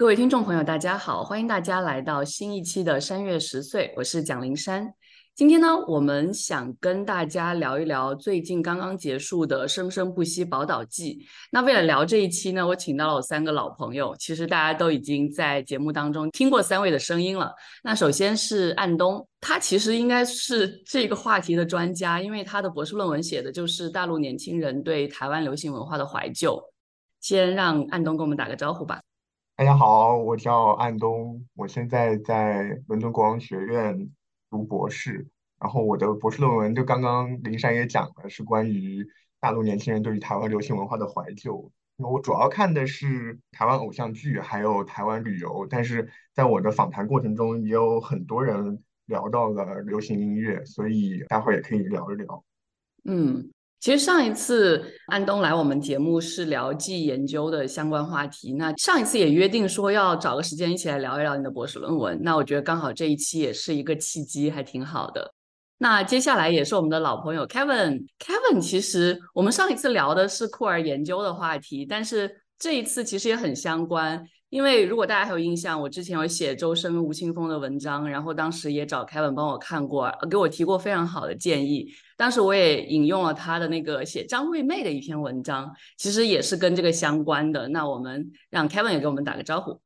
各位听众朋友，大家好，欢迎大家来到新一期的山月十岁，我是蒋灵山。今天呢，我们想跟大家聊一聊最近刚刚结束的《生生不息宝岛记》。那为了聊这一期呢，我请到了我三个老朋友，其实大家都已经在节目当中听过三位的声音了。那首先是安东，他其实应该是这个话题的专家，因为他的博士论文写的就是大陆年轻人对台湾流行文化的怀旧。先让安东跟我们打个招呼吧。大家好，我叫安东，我现在在伦敦国王学院读博士，然后我的博士论文就刚刚林珊也讲了，是关于大陆年轻人对于台湾流行文化的怀旧。我主要看的是台湾偶像剧，还有台湾旅游，但是在我的访谈过程中，也有很多人聊到了流行音乐，所以待会儿也可以聊一聊。嗯。其实上一次安东来我们节目是聊记忆研究的相关话题，那上一次也约定说要找个时间一起来聊一聊你的博士论文，那我觉得刚好这一期也是一个契机，还挺好的。那接下来也是我们的老朋友 Kevin，Kevin 其实我们上一次聊的是库尔研究的话题，但是这一次其实也很相关。因为如果大家还有印象，我之前有写周深、吴青峰的文章，然后当时也找凯文帮我看过，给我提过非常好的建议。当时我也引用了他的那个写张惠妹的一篇文章，其实也是跟这个相关的。那我们让 Kevin 也给我们打个招呼。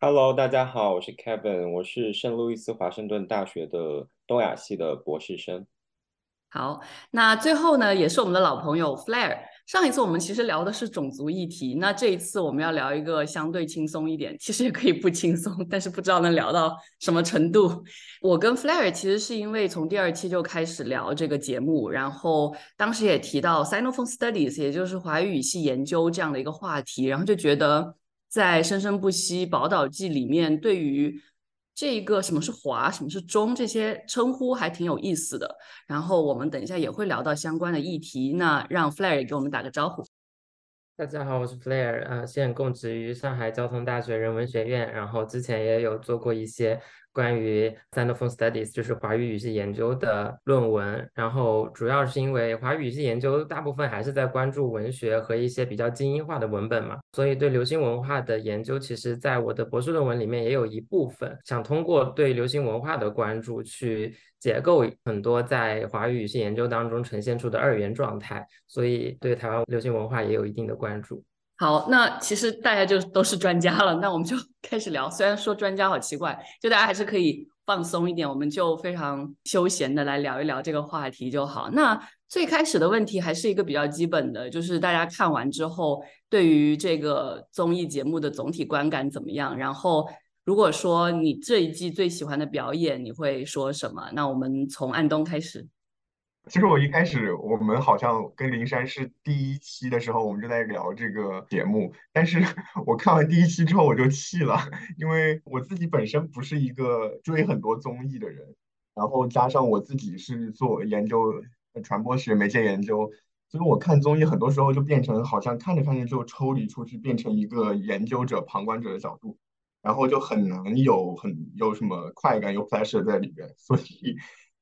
Hello，大家好，我是 Kevin，我是圣路易斯华盛顿大学的东亚系的博士生。好，那最后呢，也是我们的老朋友 Flair。上一次我们其实聊的是种族议题，那这一次我们要聊一个相对轻松一点，其实也可以不轻松，但是不知道能聊到什么程度。我跟 Flair 其实是因为从第二期就开始聊这个节目，然后当时也提到 Sinophone Studies，也就是华语语系研究这样的一个话题，然后就觉得在《生生不息宝岛记》里面对于。这一个什么是华，什么是中，这些称呼还挺有意思的。然后我们等一下也会聊到相关的议题。那让 Flair 也给我们打个招呼。大家好，我是 Flair，呃，现供职于上海交通大学人文学院，然后之前也有做过一些。关于 Sinophone Studies 就是华语语系研究的论文，然后主要是因为华语语系研究大部分还是在关注文学和一些比较精英化的文本嘛，所以对流行文化的研究，其实在我的博士论文里面也有一部分，想通过对流行文化的关注去解构很多在华语语系研究当中呈现出的二元状态，所以对台湾流行文化也有一定的关注。好，那其实大家就都是专家了，那我们就 开始聊。虽然说专家好奇怪，就大家还是可以放松一点，我们就非常休闲的来聊一聊这个话题就好。那最开始的问题还是一个比较基本的，就是大家看完之后对于这个综艺节目的总体观感怎么样？然后如果说你这一季最喜欢的表演，你会说什么？那我们从安东开始。其实我一开始我们好像跟灵山是第一期的时候，我们就在聊这个节目。但是 我看完第一期之后我就气了，因为我自己本身不是一个追很多综艺的人，然后加上我自己是做研究传播学、媒介研究，所以我看综艺很多时候就变成好像看着看着就抽离出去，变成一个研究者、旁观者的角度，然后就很难有很有什么快感、有 pleasure 在里边，所以。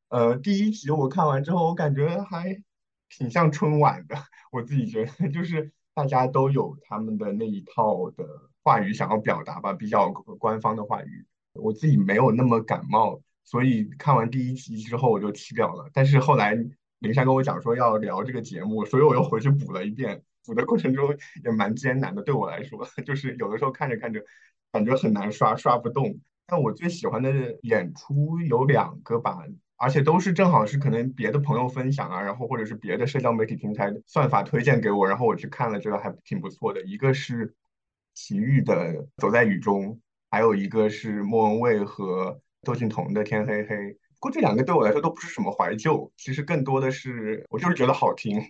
呃，第一集我看完之后，我感觉还挺像春晚的。我自己觉得，就是大家都有他们的那一套的话语想要表达吧，比较官方的话语。我自己没有那么感冒，所以看完第一集之后我就弃掉了。但是后来林珊跟我讲说要聊这个节目，所以我又回去补了一遍。补的过程中也蛮艰难的，对我来说，就是有的时候看着看着，感觉很难刷，刷不动。但我最喜欢的演出有两个吧。而且都是正好是可能别的朋友分享啊，然后或者是别的社交媒体平台算法推荐给我，然后我去看了，觉得还挺不错的。一个是齐豫的《走在雨中》，还有一个是莫文蔚和窦靖童的《天黑黑》。不过这两个对我来说都不是什么怀旧，其实更多的是我就是觉得好听。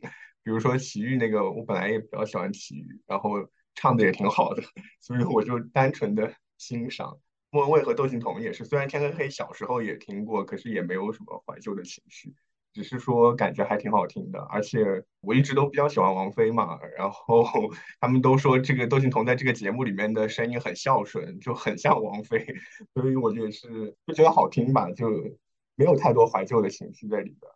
比如说齐豫那个，我本来也比较喜欢齐豫，然后唱的也挺好的，所以我就单纯的欣赏。莫文蔚和窦靖童也是，虽然天黑黑小时候也听过，可是也没有什么怀旧的情绪，只是说感觉还挺好听的。而且我一直都比较喜欢王菲嘛，然后 他们都说这个窦靖童在这个节目里面的声音很孝顺，就很像王菲，所以我觉得是就觉得好听吧，就没有太多怀旧的情绪在里边。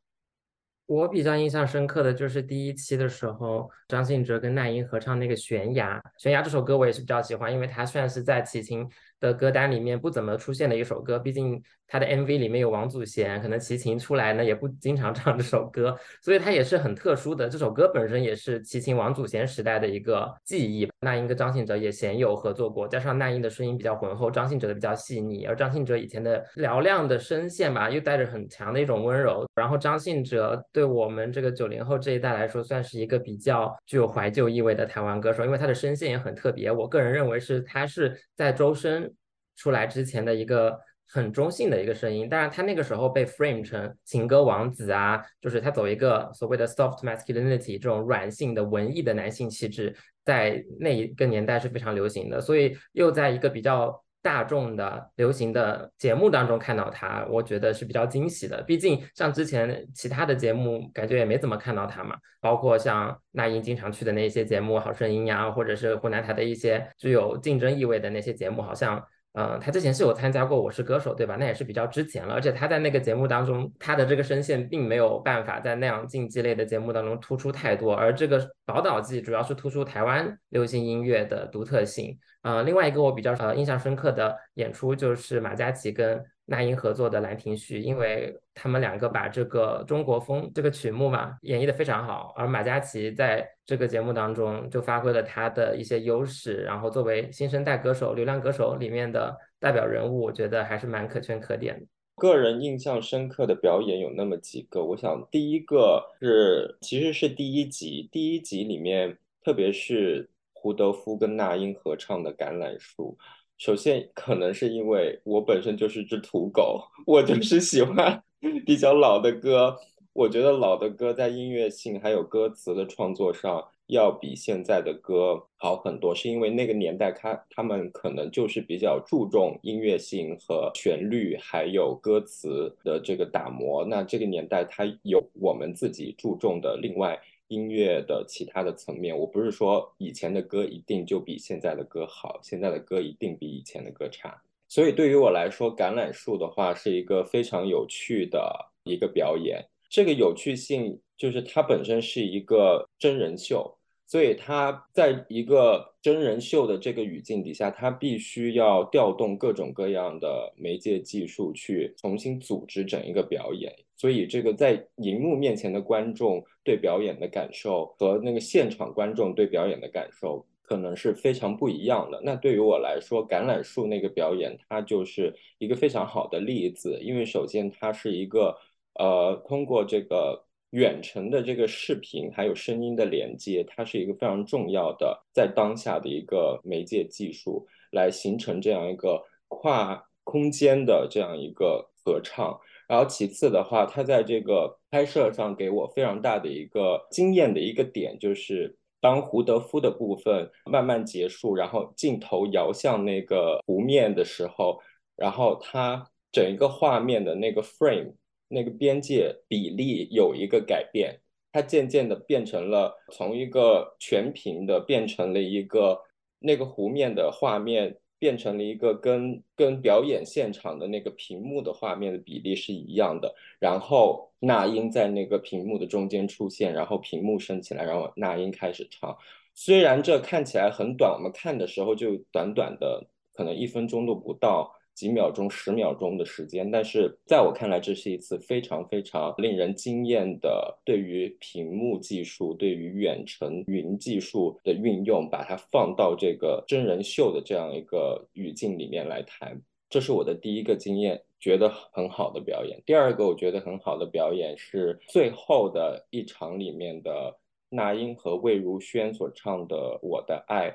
我比较印象深刻的就是第一期的时候，张信哲跟那英合唱那个《悬崖》。《悬崖》这首歌我也是比较喜欢，因为它算是在齐秦的歌单里面不怎么出现的一首歌，毕竟。他的 MV 里面有王祖贤，可能齐秦出来呢也不经常唱这首歌，所以他也是很特殊的。这首歌本身也是齐秦、王祖贤时代的一个记忆。那英跟张信哲也鲜有合作过，加上那英的声音比较浑厚，张信哲的比较细腻，而张信哲以前的嘹亮的声线吧，又带着很强的一种温柔。然后张信哲对我们这个九零后这一代来说，算是一个比较具有怀旧意味的台湾歌手，因为他的声线也很特别。我个人认为是他是在周深出来之前的一个。很中性的一个声音，当然他那个时候被 frame 成情歌王子啊，就是他走一个所谓的 soft masculinity 这种软性的文艺的男性气质，在那一个年代是非常流行的，所以又在一个比较大众的流行的节目当中看到他，我觉得是比较惊喜的。毕竟像之前其他的节目，感觉也没怎么看到他嘛，包括像那英经常去的那些节目，《好声音》呀，或者是湖南台的一些具有竞争意味的那些节目，好像。嗯，他之前是有参加过《我是歌手》，对吧？那也是比较之前了。而且他在那个节目当中，他的这个声线并没有办法在那样竞技类的节目当中突出太多。而这个《宝岛记》主要是突出台湾流行音乐的独特性。呃，另外一个我比较呃印象深刻的演出就是马嘉祺跟。那英合作的《兰亭序》，因为他们两个把这个中国风这个曲目嘛演绎的非常好，而马嘉祺在这个节目当中就发挥了他的一些优势，然后作为新生代歌手、流量歌手里面的代表人物，我觉得还是蛮可圈可点的。个人印象深刻的表演有那么几个，我想第一个是其实是第一集，第一集里面特别是胡德夫跟那英合唱的《橄榄树》。首先，可能是因为我本身就是只土狗，我就是喜欢 比较老的歌。我觉得老的歌在音乐性还有歌词的创作上要比现在的歌好很多，是因为那个年代他他们可能就是比较注重音乐性和旋律还有歌词的这个打磨。那这个年代它有我们自己注重的另外。音乐的其他的层面，我不是说以前的歌一定就比现在的歌好，现在的歌一定比以前的歌差。所以对于我来说，橄榄树的话是一个非常有趣的一个表演。这个有趣性就是它本身是一个真人秀。所以他在一个真人秀的这个语境底下，他必须要调动各种各样的媒介技术去重新组织整一个表演。所以这个在荧幕面前的观众对表演的感受和那个现场观众对表演的感受可能是非常不一样的。那对于我来说，橄榄树那个表演，它就是一个非常好的例子，因为首先它是一个呃通过这个。远程的这个视频还有声音的连接，它是一个非常重要的，在当下的一个媒介技术，来形成这样一个跨空间的这样一个合唱。然后其次的话，它在这个拍摄上给我非常大的一个惊艳的一个点，就是当胡德夫的部分慢慢结束，然后镜头摇向那个湖面的时候，然后它整一个画面的那个 frame。那个边界比例有一个改变，它渐渐的变成了从一个全屏的变成了一个那个湖面的画面，变成了一个跟跟表演现场的那个屏幕的画面的比例是一样的。然后那英在那个屏幕的中间出现，然后屏幕升起来，然后那英开始唱。虽然这看起来很短，我们看的时候就短短的，可能一分钟都不到。几秒钟、十秒钟的时间，但是在我看来，这是一次非常非常令人惊艳的对于屏幕技术、对于远程云技术的运用，把它放到这个真人秀的这样一个语境里面来谈。这是我的第一个经验，觉得很好的表演。第二个我觉得很好的表演是最后的一场里面的那英和魏如萱所唱的《我的爱》。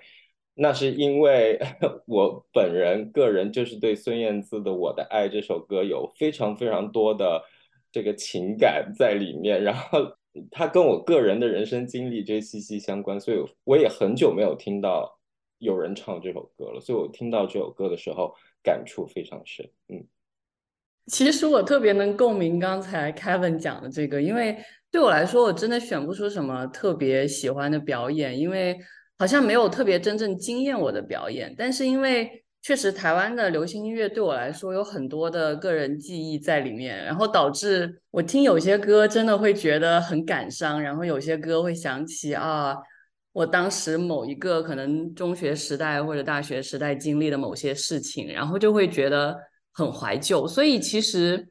那是因为 我本人个人就是对孙燕姿的《我的爱》这首歌有非常非常多的这个情感在里面，然后 它跟我个人的人生经历这息息相关，所以我也很久没有听到有人唱这首歌了，所以我听到这首歌的时候感触非常深。嗯，其实我特别能共鸣刚才 Kevin 讲的这个，因为对我来说，我真的选不出什么特别喜欢的表演，因为。好像没有特别真正惊艳我的表演，但是因为确实，台湾的流行音乐对我来说有很多的个人记忆在里面，然后导致我听有些歌真的会觉得很感伤，然后有些歌会想起啊，我当时某一个可能中学时代或者大学时代经历的某些事情，然后就会觉得很怀旧。所以其实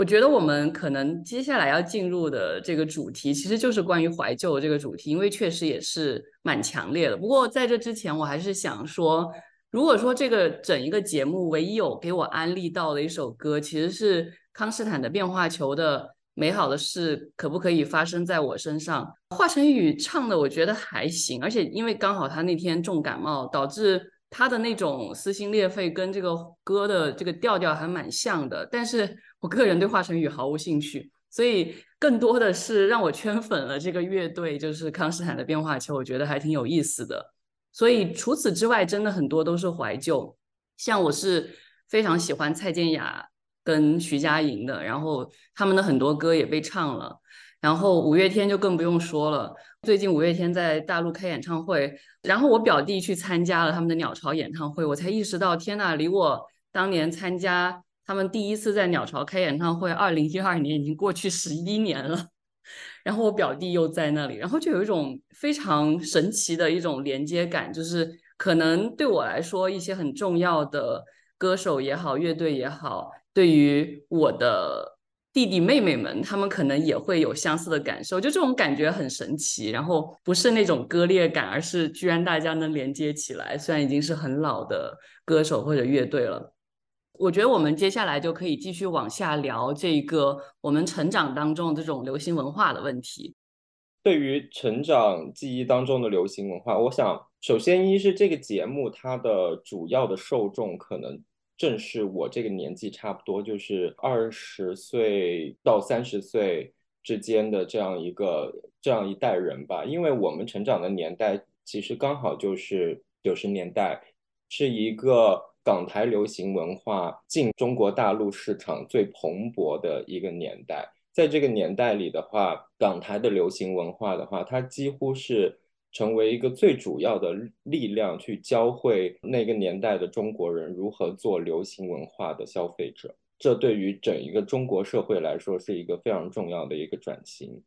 我觉得我们可能接下来要进入的这个主题，其实就是关于怀旧这个主题，因为确实也是蛮强烈的。不过在这之前，我还是想说。如果说这个整一个节目唯一有给我安利到的一首歌，其实是康斯坦的变化球的《美好的事可不可以发生在我身上》。华晨宇唱的我觉得还行，而且因为刚好他那天重感冒，导致他的那种撕心裂肺跟这个歌的这个调调还蛮像的。但是我个人对华晨宇毫无兴趣，所以更多的是让我圈粉了这个乐队，就是康斯坦的变化球，我觉得还挺有意思的。所以除此之外，真的很多都是怀旧。像我是非常喜欢蔡健雅跟徐佳莹的，然后他们的很多歌也被唱了。然后五月天就更不用说了，最近五月天在大陆开演唱会，然后我表弟去参加了他们的鸟巢演唱会，我才意识到，天呐，离我当年参加他们第一次在鸟巢开演唱会，二零一二年已经过去十一年了。然后我表弟又在那里，然后就有一种非常神奇的一种连接感，就是可能对我来说，一些很重要的歌手也好，乐队也好，对于我的弟弟妹妹们，他们可能也会有相似的感受，就这种感觉很神奇。然后不是那种割裂感，而是居然大家能连接起来，虽然已经是很老的歌手或者乐队了。我觉得我们接下来就可以继续往下聊这个我们成长当中这种流行文化的问题。对于成长记忆当中的流行文化，我想首先一是这个节目它的主要的受众可能正是我这个年纪差不多就是二十岁到三十岁之间的这样一个这样一代人吧，因为我们成长的年代其实刚好就是九十年代，是一个。港台流行文化进中国大陆市场最蓬勃的一个年代，在这个年代里的话，港台的流行文化的话，它几乎是成为一个最主要的力量，去教会那个年代的中国人如何做流行文化的消费者。这对于整一个中国社会来说是一个非常重要的一个转型，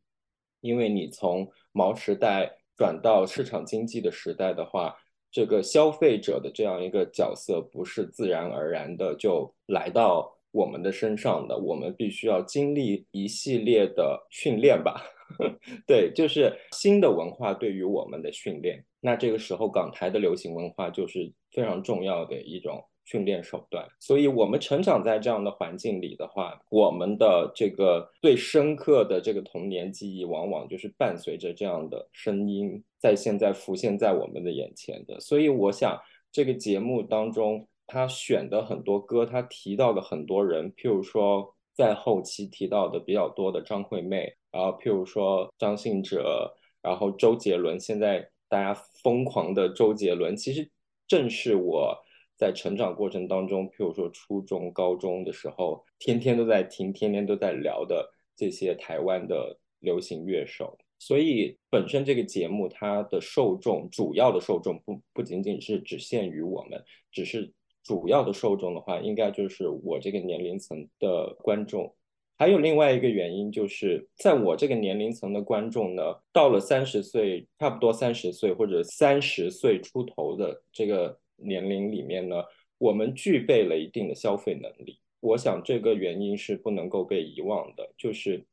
因为你从毛时代转到市场经济的时代的话。这个消费者的这样一个角色不是自然而然的就来到我们的身上的，我们必须要经历一系列的训练吧？对，就是新的文化对于我们的训练。那这个时候，港台的流行文化就是非常重要的一种。训练手段，所以我们成长在这样的环境里的话，我们的这个最深刻的这个童年记忆，往往就是伴随着这样的声音，在现在浮现在我们的眼前的。所以我想，这个节目当中他选的很多歌，他提到的很多人，譬如说在后期提到的比较多的张惠妹，然后譬如说张信哲，然后周杰伦，现在大家疯狂的周杰伦，其实正是我。在成长过程当中，譬如说初中、高中的时候，天天都在听、天天都在聊的这些台湾的流行乐手，所以本身这个节目它的受众，主要的受众不不仅仅是只限于我们，只是主要的受众的话，应该就是我这个年龄层的观众。还有另外一个原因，就是在我这个年龄层的观众呢，到了三十岁，差不多三十岁或者三十岁出头的这个。年龄里面呢，我们具备了一定的消费能力。我想这个原因是不能够被遗忘的，就是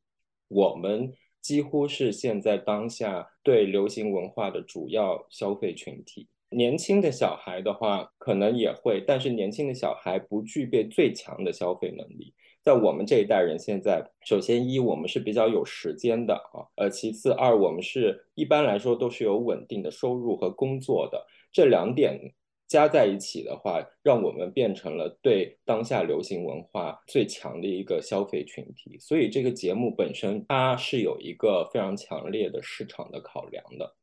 我们几乎是现在当下对流行文化的主要消费群体。年轻的小孩的话，可能也会，但是年轻的小孩不具备最强的消费能力。在我们这一代人现在，首先一我们是比较有时间的啊，呃，其次二我们是一般来说都是有稳定的收入和工作的，这两点。加在一起的话，让我们变成了对当下流行文化最强的一个消费群体。所以这个节目本身它是有一个非常强烈的市场的考量的。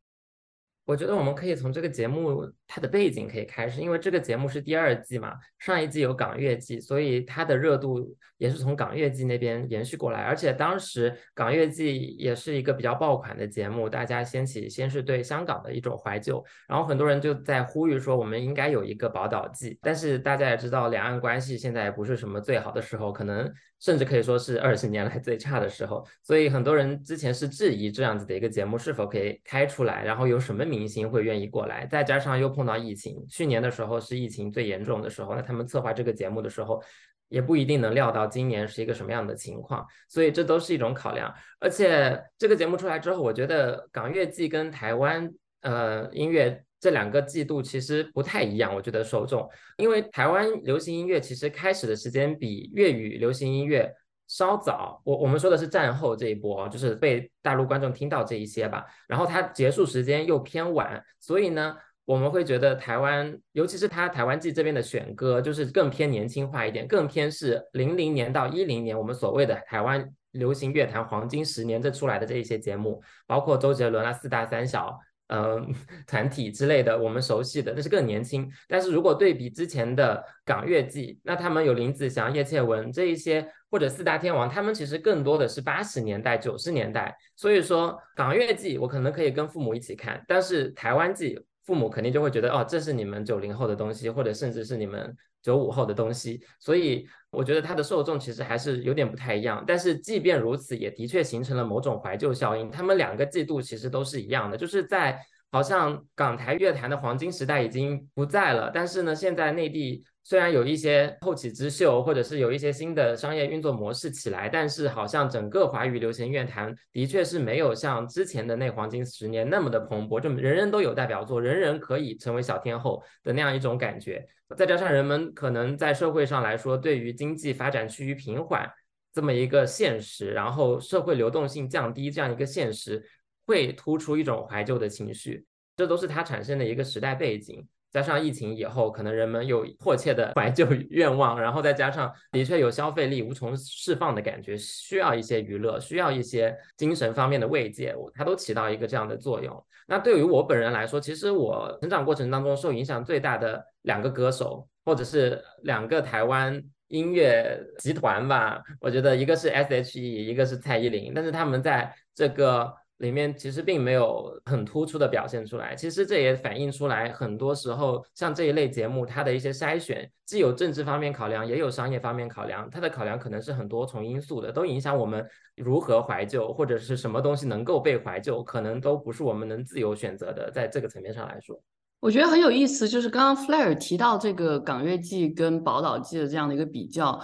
我觉得我们可以从这个节目它的背景可以开始，因为这个节目是第二季嘛，上一季有港乐季，所以它的热度也是从港乐季那边延续过来。而且当时港乐季也是一个比较爆款的节目，大家掀起先是对香港的一种怀旧，然后很多人就在呼吁说我们应该有一个宝岛季。但是大家也知道，两岸关系现在也不是什么最好的时候，可能甚至可以说是二十年来最差的时候，所以很多人之前是质疑这样子的一个节目是否可以开出来，然后有什么。明星会愿意过来，再加上又碰到疫情，去年的时候是疫情最严重的时候，那他们策划这个节目的时候，也不一定能料到今年是一个什么样的情况，所以这都是一种考量。而且这个节目出来之后，我觉得港乐季跟台湾呃音乐这两个季度其实不太一样，我觉得受众，因为台湾流行音乐其实开始的时间比粤语流行音乐。稍早，我我们说的是战后这一波，就是被大陆观众听到这一些吧。然后它结束时间又偏晚，所以呢，我们会觉得台湾，尤其是它台湾季这边的选歌，就是更偏年轻化一点，更偏是零零年到一零年我们所谓的台湾流行乐坛黄金十年这出来的这一些节目，包括周杰伦啊、四大三小。嗯，团体之类的，我们熟悉的那是更年轻。但是如果对比之前的港乐季，那他们有林子祥、叶倩文这一些，或者四大天王，他们其实更多的是八十年代、九十年代。所以说，港乐季我可能可以跟父母一起看，但是台湾季。父母肯定就会觉得，哦，这是你们九零后的东西，或者甚至是你们九五后的东西，所以我觉得它的受众其实还是有点不太一样。但是即便如此，也的确形成了某种怀旧效应。他们两个季度其实都是一样的，就是在好像港台乐坛的黄金时代已经不在了，但是呢，现在内地。虽然有一些后起之秀，或者是有一些新的商业运作模式起来，但是好像整个华语流行乐坛的确是没有像之前的那黄金十年那么的蓬勃，就人人都有代表作，人人可以成为小天后的那样一种感觉。再加上人们可能在社会上来说，对于经济发展趋于平缓这么一个现实，然后社会流动性降低这样一个现实，会突出一种怀旧的情绪，这都是它产生的一个时代背景。加上疫情以后，可能人们有迫切的 怀旧愿望，然后再加上的确有消费力无从释放的感觉，需要一些娱乐，需要一些精神方面的慰藉，它都起到一个这样的作用。那对于我本人来说，其实我成长过程当中受影响最大的两个歌手，或者是两个台湾音乐集团吧，我觉得一个是 S.H.E，一个是蔡依林，但是他们在这个。里面其实并没有很突出的表现出来，其实这也反映出来，很多时候像这一类节目，它的一些筛选既有政治方面考量，也有商业方面考量，它的考量可能是很多重因素的，都影响我们如何怀旧，或者是什么东西能够被怀旧，可能都不是我们能自由选择的。在这个层面上来说，我觉得很有意思，就是刚刚 Flair 提到这个港乐季跟宝岛季的这样的一个比较。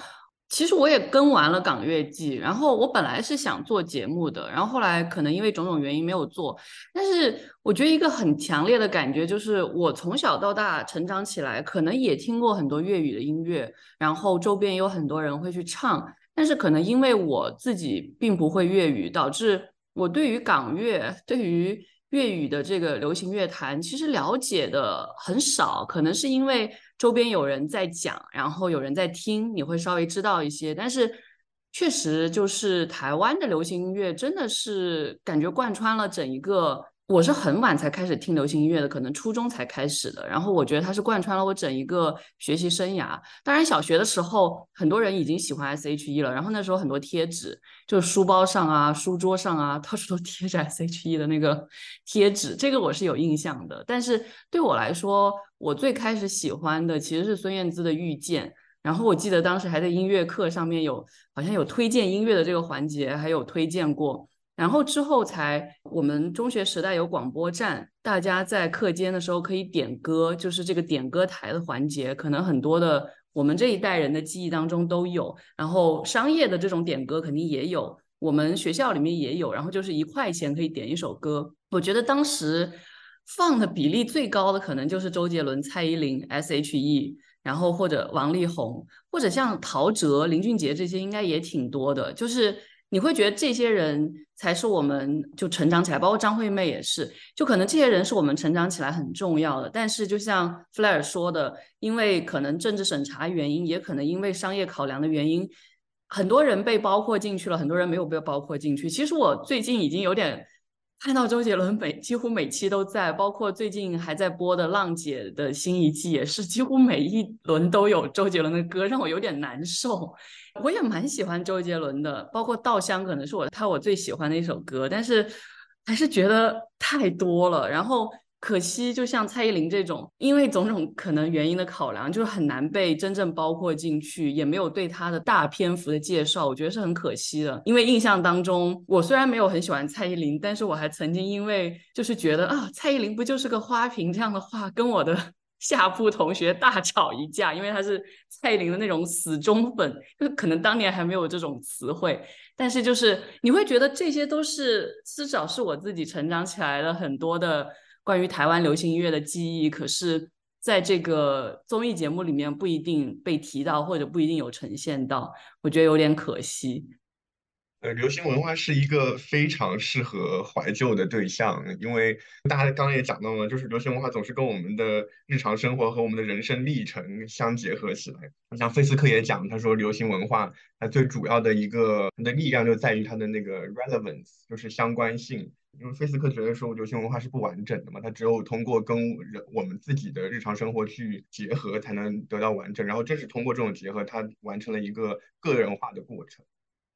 其实我也跟完了港乐季，然后我本来是想做节目的，然后后来可能因为种种原因没有做。但是我觉得一个很强烈的感觉就是，我从小到大成长起来，可能也听过很多粤语的音乐，然后周边有很多人会去唱，但是可能因为我自己并不会粤语，导致我对于港乐、对于粤语的这个流行乐坛，其实了解的很少，可能是因为。周边有人在讲，然后有人在听，你会稍微知道一些。但是，确实就是台湾的流行音乐，真的是感觉贯穿了整一个。我是很晚才开始听流行音乐的，可能初中才开始的。然后我觉得它是贯穿了我整一个学习生涯。当然，小学的时候很多人已经喜欢 S.H.E 了。然后那时候很多贴纸，就书包上啊、书桌上啊，到处都贴着 S.H.E 的那个 贴纸。这个我是有印象的。但是对我来说，我最开始喜欢的其实是孙燕姿的《遇见》。然后我记得当时还在音乐课上面有，好像有推荐音乐的这个环节，还有推荐过。然后之后才，我们中学时代有广播站，大家在课间的时候可以点歌，就是这个点歌台的环节，可能很多的我们这一代人的记忆当中都有。然后商业的这种点歌肯定也有，我们学校里面也有。然后就是一块钱可以点一首歌，我觉得当时放的比例最高的可能就是周杰伦、蔡依林、S.H.E，然后或者王力宏，或者像陶喆、林俊杰这些应该也挺多的，就是。你会觉得这些人才是我们就成长起来，包括张惠妹也是，就可能这些人是我们成长起来很重要的。但是就像弗莱尔说的，因为可能政治审查原因，也可能因为商业考量的原因，很多人被包括进去了，很多人没有被包括进去。其实我最近已经有点看到周杰伦每几乎每期都在，包括最近还在播的《浪姐》的新一季也是，几乎每一轮都有周杰伦的歌，让我有点难受。我也蛮喜欢周杰伦的，包括《稻香》可能是我他我最喜欢的一首歌，但是还是觉得太多了。然后。可惜，就像蔡依林这种，因为种种可能原因的考量，就是很难被真正包括进去，也没有对她的大篇幅的介绍，我觉得是很可惜的。因为印象当中，我虽然没有很喜欢蔡依林，但是我还曾经因为就是觉得啊，蔡依林不就是个花瓶这样的话，跟我的 下铺同学大吵一架，因为他是蔡依林的那种死忠粉，就可能当年还没有这种词汇，但是就是你会觉得这些都是至少是我自己成长起来的很多的。关于台湾流行音乐的记忆，可是在这个综艺节目里面不一定被提到，或者不一定有呈现到，我觉得有点可惜。呃，流行文化是一个非常适合怀旧的对象，因为大家刚刚也讲到了，就是流行文化总是跟我们的日常生活和我们的人生历程相结合起来。像费斯克也讲，他说流行文化它最主要的一个它的力量就在于它的那个 relevance，就是相关性。因为费斯克觉得说流行文化是不完整的嘛，它只有通过跟人我们自己的日常生活去结合，才能得到完整。然后正是通过这种结合，它完成了一个个人化的过程。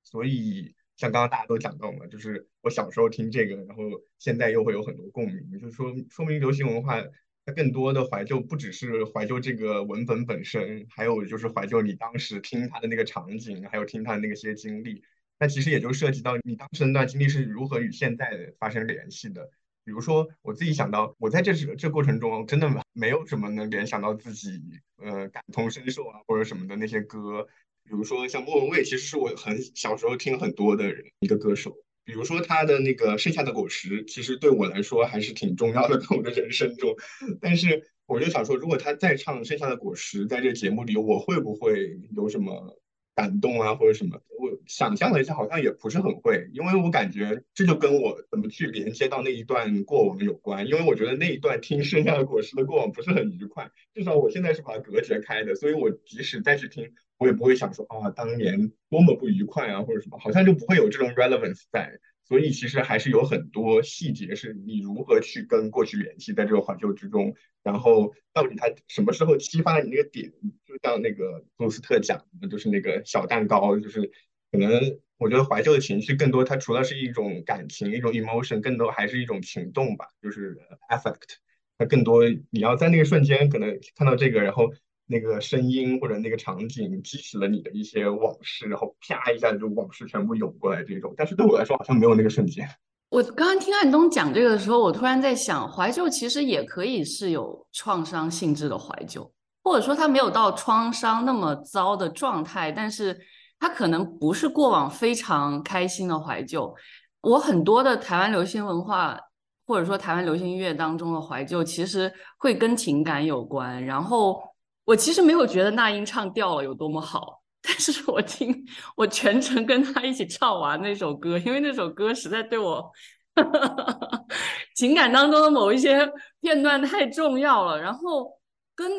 所以像刚刚大家都讲到嘛，就是我小时候听这个，然后现在又会有很多共鸣，就是说说明流行文化它更多的怀旧不只是怀旧这个文本本身，还有就是怀旧你当时听它的那个场景，还有听它的那些经历。那其实也就涉及到你当时那段经历是如何与现在发生联系的。比如说，我自己想到，我在这这过程中真的没有什么能联想到自己呃感同身受啊或者什么的那些歌。比如说像莫文蔚，其实是我很小时候听很多的一个歌手。比如说他的那个《剩下的果实》，其实对我来说还是挺重要的，在我的人生中。但是我就想说，如果他再唱《剩下的果实》在这节目里，我会不会有什么？感动啊，或者什么，我想象了一下，好像也不是很会，因为我感觉这就跟我怎么去连接到那一段过往有关，因为我觉得那一段听剩下的果实的过往不是很愉快，至少我现在是把它隔绝开的，所以我即使再去听，我也不会想说啊，当年多么不愉快啊，或者什么，好像就不会有这种 relevance 在。所以其实还是有很多细节是你如何去跟过去联系，在这个怀旧之中，然后到底它什么时候激发了你那个点？就像那个布斯特讲的，就是那个小蛋糕，就是可能我觉得怀旧的情绪更多，它除了是一种感情、一种 emotion，更多还是一种情动吧，就是 affect。它更多你要在那个瞬间可能看到这个，然后。那个声音或者那个场景激起了你的一些往事，然后啪一下就往事全部涌过来这种。但是对我来说好像没有那个瞬间。我刚刚听安东讲这个的时候，我突然在想，怀旧其实也可以是有创伤性质的怀旧，或者说它没有到创伤那么糟的状态，但是它可能不是过往非常开心的怀旧。我很多的台湾流行文化或者说台湾流行音乐当中的怀旧，其实会跟情感有关，然后。我其实没有觉得那英唱掉了有多么好，但是我听我全程跟他一起唱完那首歌，因为那首歌实在对我情感当中的某一些片段太重要了。然后跟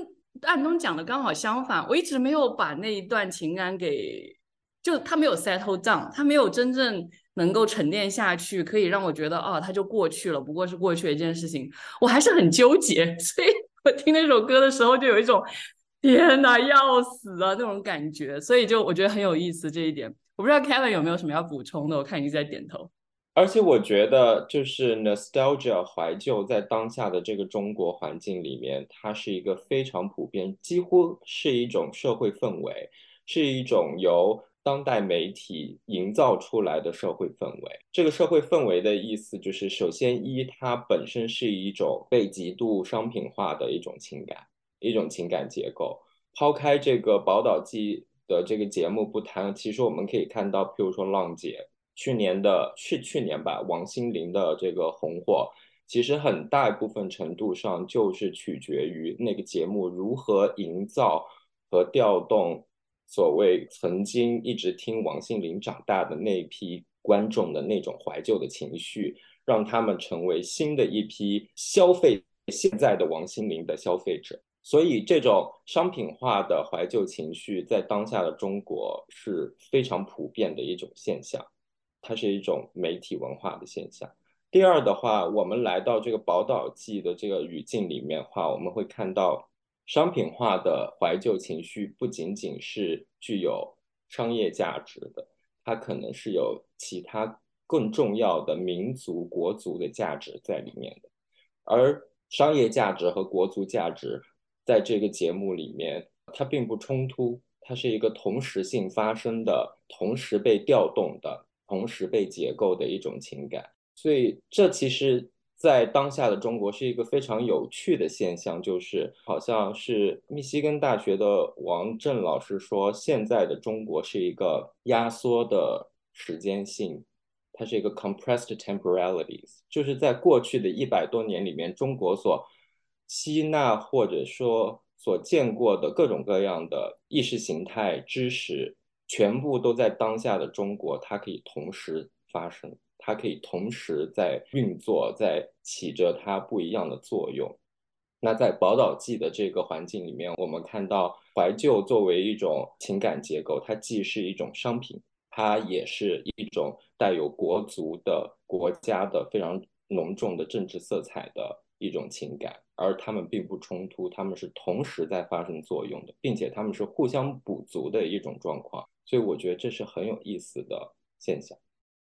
安东讲的刚好相反，我一直没有把那一段情感给，就他没有 settle down，他没有真正能够沉淀下去，可以让我觉得哦，他就过去了，不过是过去的一件事情，我还是很纠结。所以我听那首歌的时候，就有一种。天哪，要死啊！那种感觉，所以就我觉得很有意思这一点。我不知道 Kevin 有没有什么要补充的？我看你一直在点头。而且我觉得，就是 nostalgia 怀旧，在当下的这个中国环境里面，它是一个非常普遍，几乎是一种社会氛围，是一种由当代媒体营造出来的社会氛围。这个社会氛围的意思就是，首先一，它本身是一种被极度商品化的一种情感。一种情感结构，抛开这个宝岛记的这个节目不谈，其实我们可以看到，譬如说浪姐去年的去去年吧，王心凌的这个红火，其实很大一部分程度上就是取决于那个节目如何营造和调动所谓曾经一直听王心凌长大的那批观众的那种怀旧的情绪，让他们成为新的一批消费现在的王心凌的消费者。所以，这种商品化的怀旧情绪在当下的中国是非常普遍的一种现象，它是一种媒体文化的现象。第二的话，我们来到这个宝岛季的这个语境里面话，我们会看到商品化的怀旧情绪不仅仅是具有商业价值的，它可能是有其他更重要的民族国族的价值在里面的。而商业价值和国族价值在这个节目里面，它并不冲突，它是一个同时性发生的、同时被调动的、同时被解构的一种情感。所以，这其实，在当下的中国是一个非常有趣的现象，就是好像是密西根大学的王震老师说，现在的中国是一个压缩的时间性，它是一个 compressed temporalities，就是在过去的一百多年里面，中国所吸纳或者说所见过的各种各样的意识形态知识，全部都在当下的中国，它可以同时发生。它可以同时在运作，在起着它不一样的作用。那在宝岛记的这个环境里面，我们看到怀旧作为一种情感结构，它既是一种商品，它也是一种带有国族的国家的非常浓重的政治色彩的一种情感，而它们并不冲突，它们是同时在发生作用的，并且它们是互相补足的一种状况。所以我觉得这是很有意思的现象。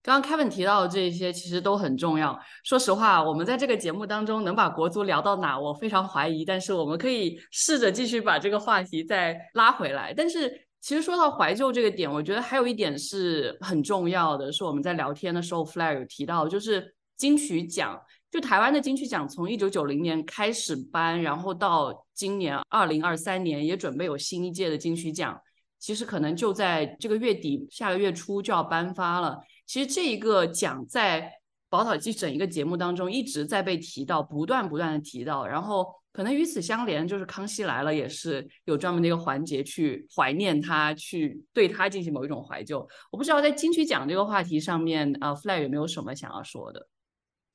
刚刚 Kevin 提到的这些其实都很重要。说实话，我们在这个节目当中能把国足聊到哪，我非常怀疑。但是我们可以试着继续把这个话题再拉回来。但是其实说到怀旧这个点，我觉得还有一点是很重要的，是我们在聊天的时候，Fly 有提到，就是金曲奖。就台湾的金曲奖从一九九零年开始颁，然后到今年二零二三年也准备有新一届的金曲奖，其实可能就在这个月底、下个月初就要颁发了。其实这一个奖在宝岛记整一个节目当中一直在被提到，不断不断的提到，然后可能与此相连，就是康熙来了也是有专门的一个环节去怀念他，去对他进行某一种怀旧。我不知道在金曲奖这个话题上面，呃，Fly 有没有什么想要说的？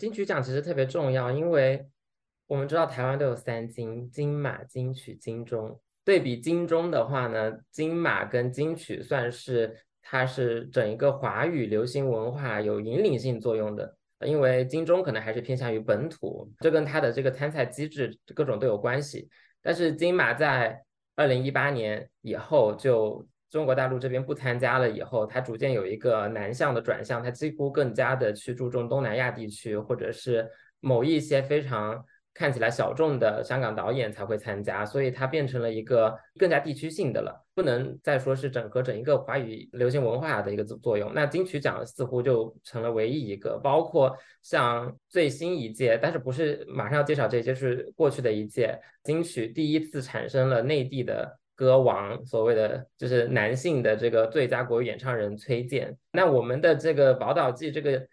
金曲奖其实特别重要，因为我们知道台湾都有三金：金马、金曲、金钟。对比金钟的话呢，金马跟金曲算是。它是整一个华语流行文化有引领性作用的，因为金钟可能还是偏向于本土，这跟它的这个参赛机制各种都有关系。但是金马在二零一八年以后，就中国大陆这边不参加了以后，它逐渐有一个南向的转向，它几乎更加的去注重东南亚地区或者是某一些非常。看起来小众的香港导演才会参加，所以它变成了一个更加地区性的了，不能再说是整合整一个华语流行文化的一个作作用。那金曲奖似乎就成了唯一一个，包括像最新一届，但是不是马上要介绍这些，是过去的一届金曲第一次产生了内地的歌王，所谓的就是男性的这个最佳国语演唱人崔健。那我们的这个宝岛记这个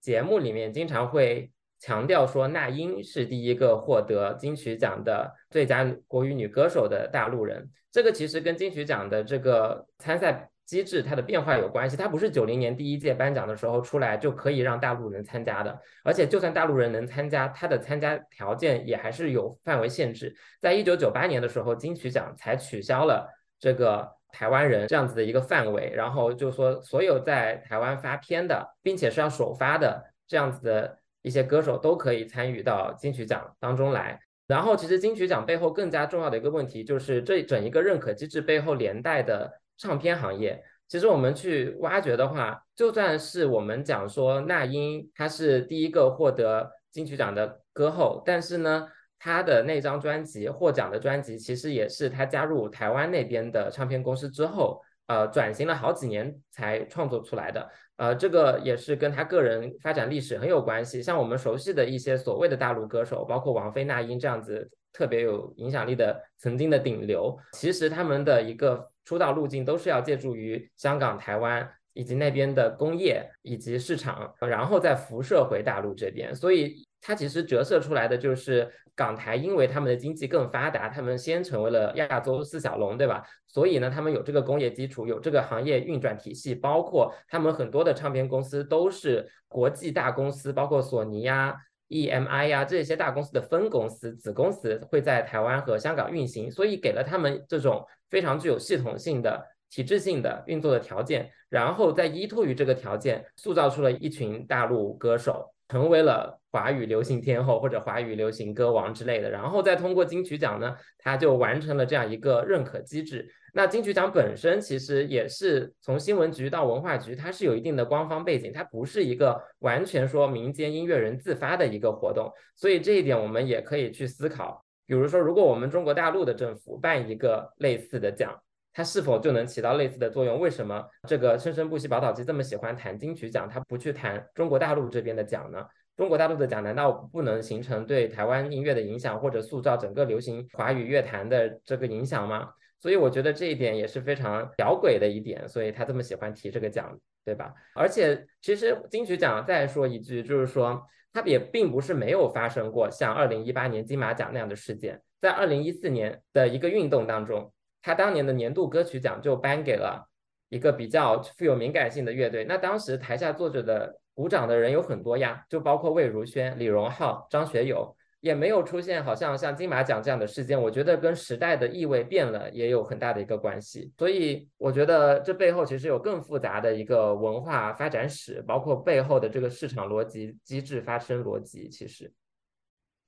节目里面经常会。强调说，那英是第一个获得金曲奖的最佳国语女歌手的大陆人。这个其实跟金曲奖的这个参赛机制它的变化有关系。它不是九零年第一届颁奖的时候出来就可以让大陆人参加的，而且就算大陆人能参加，它的参加条件也还是有范围限制。在一九九八年的时候，金曲奖才取消了这个台湾人这样子的一个范围，然后就说所有在台湾发片的，并且是要首发的这样子的。一些歌手都可以参与到金曲奖当中来。然后，其实金曲奖背后更加重要的一个问题，就是这整一个认可机制背后连带的唱片行业。其实我们去挖掘的话，就算是我们讲说那英她是第一个获得金曲奖的歌后，但是呢，她的那张专辑获奖的专辑，其实也是她加入台湾那边的唱片公司之后，呃，转型了好几年才创作出来的。呃，这个也是跟她个人发展历史很有关系。像我们熟悉的一些所谓的大陆歌手，包括王菲、那英这样子特别有影响力的曾经的顶流，其实他们的一个出道路径都是要借助于香港、台湾以及那边的工业以及市场，然后再辐射回大陆这边。所以它其实折射出来的就是。港台因为他们的经济更发达，他们先成为了亚洲四小龙，对吧？所以呢，他们有这个工业基础，有这个行业运转体系，包括他们很多的唱片公司都是国际大公司，包括索尼呀、EMI 呀这些大公司的分公司、子公司会在台湾和香港运行，所以给了他们这种非常具有系统性的、体制性的运作的条件，然后再依托于这个条件，塑造出了一群大陆歌手。成为了华语流行天后或者华语流行歌王之类的，然后再通过金曲奖呢，他就完成了这样一个认可机制。那金曲奖本身其实也是从新闻局到文化局，它是有一定的官方背景，它不是一个完全说民间音乐人自发的一个活动，所以这一点我们也可以去思考。比如说，如果我们中国大陆的政府办一个类似的奖，它是否就能起到类似的作用？为什么这个生生不息宝岛机这么喜欢谈金曲奖，它不去谈中国大陆这边的奖呢？中国大陆的奖难道不能形成对台湾音乐的影响，或者塑造整个流行华语乐坛的这个影响吗？所以我觉得这一点也是非常吊诡的一点，所以他这么喜欢提这个奖，对吧？而且其实金曲奖再说一句，就是说它也并不是没有发生过像二零一八年金马奖那样的事件，在二零一四年的一个运动当中。他当年的年度歌曲奖就颁给了一个比较富有敏感性的乐队。那当时台下坐着的鼓掌的人有很多呀，就包括魏如萱、李荣浩、张学友，也没有出现好像像金马奖这样的事件。我觉得跟时代的意味变了也有很大的一个关系。所以我觉得这背后其实有更复杂的一个文化发展史，包括背后的这个市场逻辑机制发生逻辑。其实，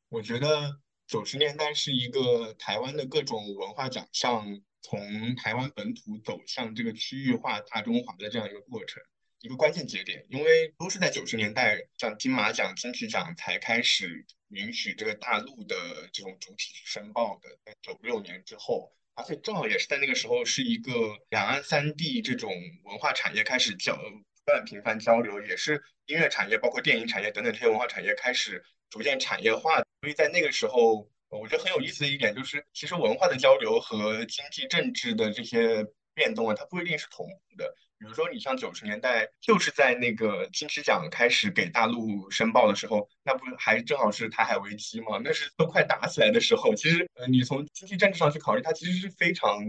我觉得。九十年代是一个台湾的各种文化奖项从台湾本土走向这个区域化大中华的这样一个过程，一个关键节点。因为都是在九十年代，像金马奖、金曲奖才开始允许这个大陆的这种主体去申报的，在九六年之后，而且正好也是在那个时候，是一个两岸三地这种文化产业开始交不断频繁交流，也是音乐产业、包括电影产业等等这些文化产业开始。逐渐产业化，所以在那个时候，我觉得很有意思的一点就是，其实文化的交流和经济政治的这些变动啊，它不一定是同步的。比如说，你像九十年代，就是在那个金曲奖开始给大陆申报的时候，那不还正好是台海危机吗？那是都快打起来的时候。其实，呃，你从经济政治上去考虑，它其实是非常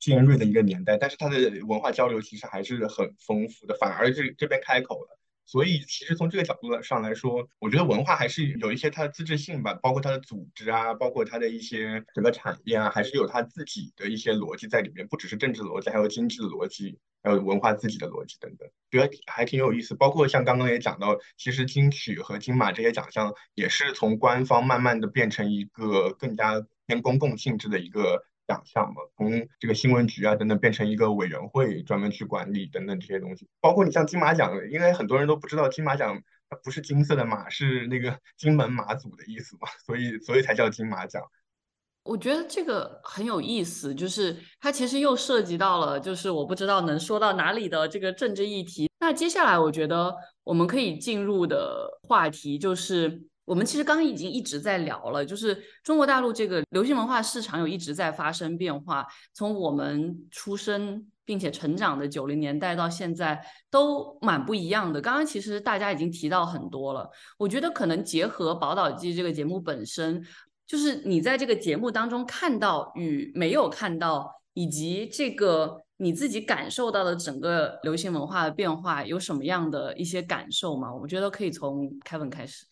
尖锐的一个年代，但是它的文化交流其实还是很丰富的，反而这这边开口了。所以，其实从这个角度上来说，我觉得文化还是有一些它的自治性吧，包括它的组织啊，包括它的一些整个产业啊，还是有它自己的一些逻辑在里面，不只是政治逻辑，还有经济的逻辑，还有文化自己的逻辑等等，觉得还挺有意思。包括像刚刚也讲到，其实金曲和金马这些奖项也是从官方慢慢的变成一个更加偏公共性质的一个。奖项嘛，从这个新闻局啊等等变成一个委员会专门去管理等等这些东西，包括你像金马奖，因为很多人都不知道金马奖它不是金色的马，是那个 金门马祖的意思嘛，所以所以才叫金马奖。我觉得这个很有意思，就是它其实又涉及到了，就是我不知道能说到哪里的这个政治议题。那接下来我觉得我们可以进入的话题就是。我们其实刚刚已经一直在聊了，就是中国大陆这个流行文化市场有一直在发生变化。从我们出生并且成长的九零年代到现在，都蛮不一样的。刚刚其实大家已经提到很多了，我觉得可能结合《宝岛记》这个节目本身，就是你在这个节目当中看到与没有看到，以及这个你自己感受到的整个流行文化的变化，有什么样的一些感受吗？我觉得可以从 Kevin 开始。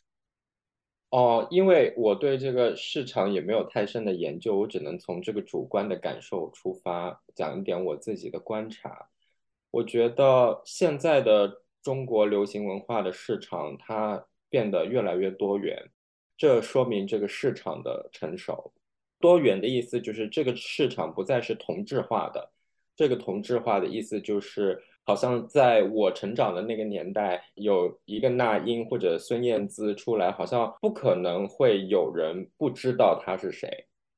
哦，因为我对这个市场也没有太深的研究，我只能从这个主观的感受出发，讲一点我自己的观察。我觉得现在的中国流行文化的市场，它变得越来越多元，这说明这个市场的成熟。多元的意思就是这个市场不再是同质化的，这个同质化的意思就是。好像在我成长的那个年代，有一个那英或者孙燕姿出来，好像不可能会有人不知道她是谁，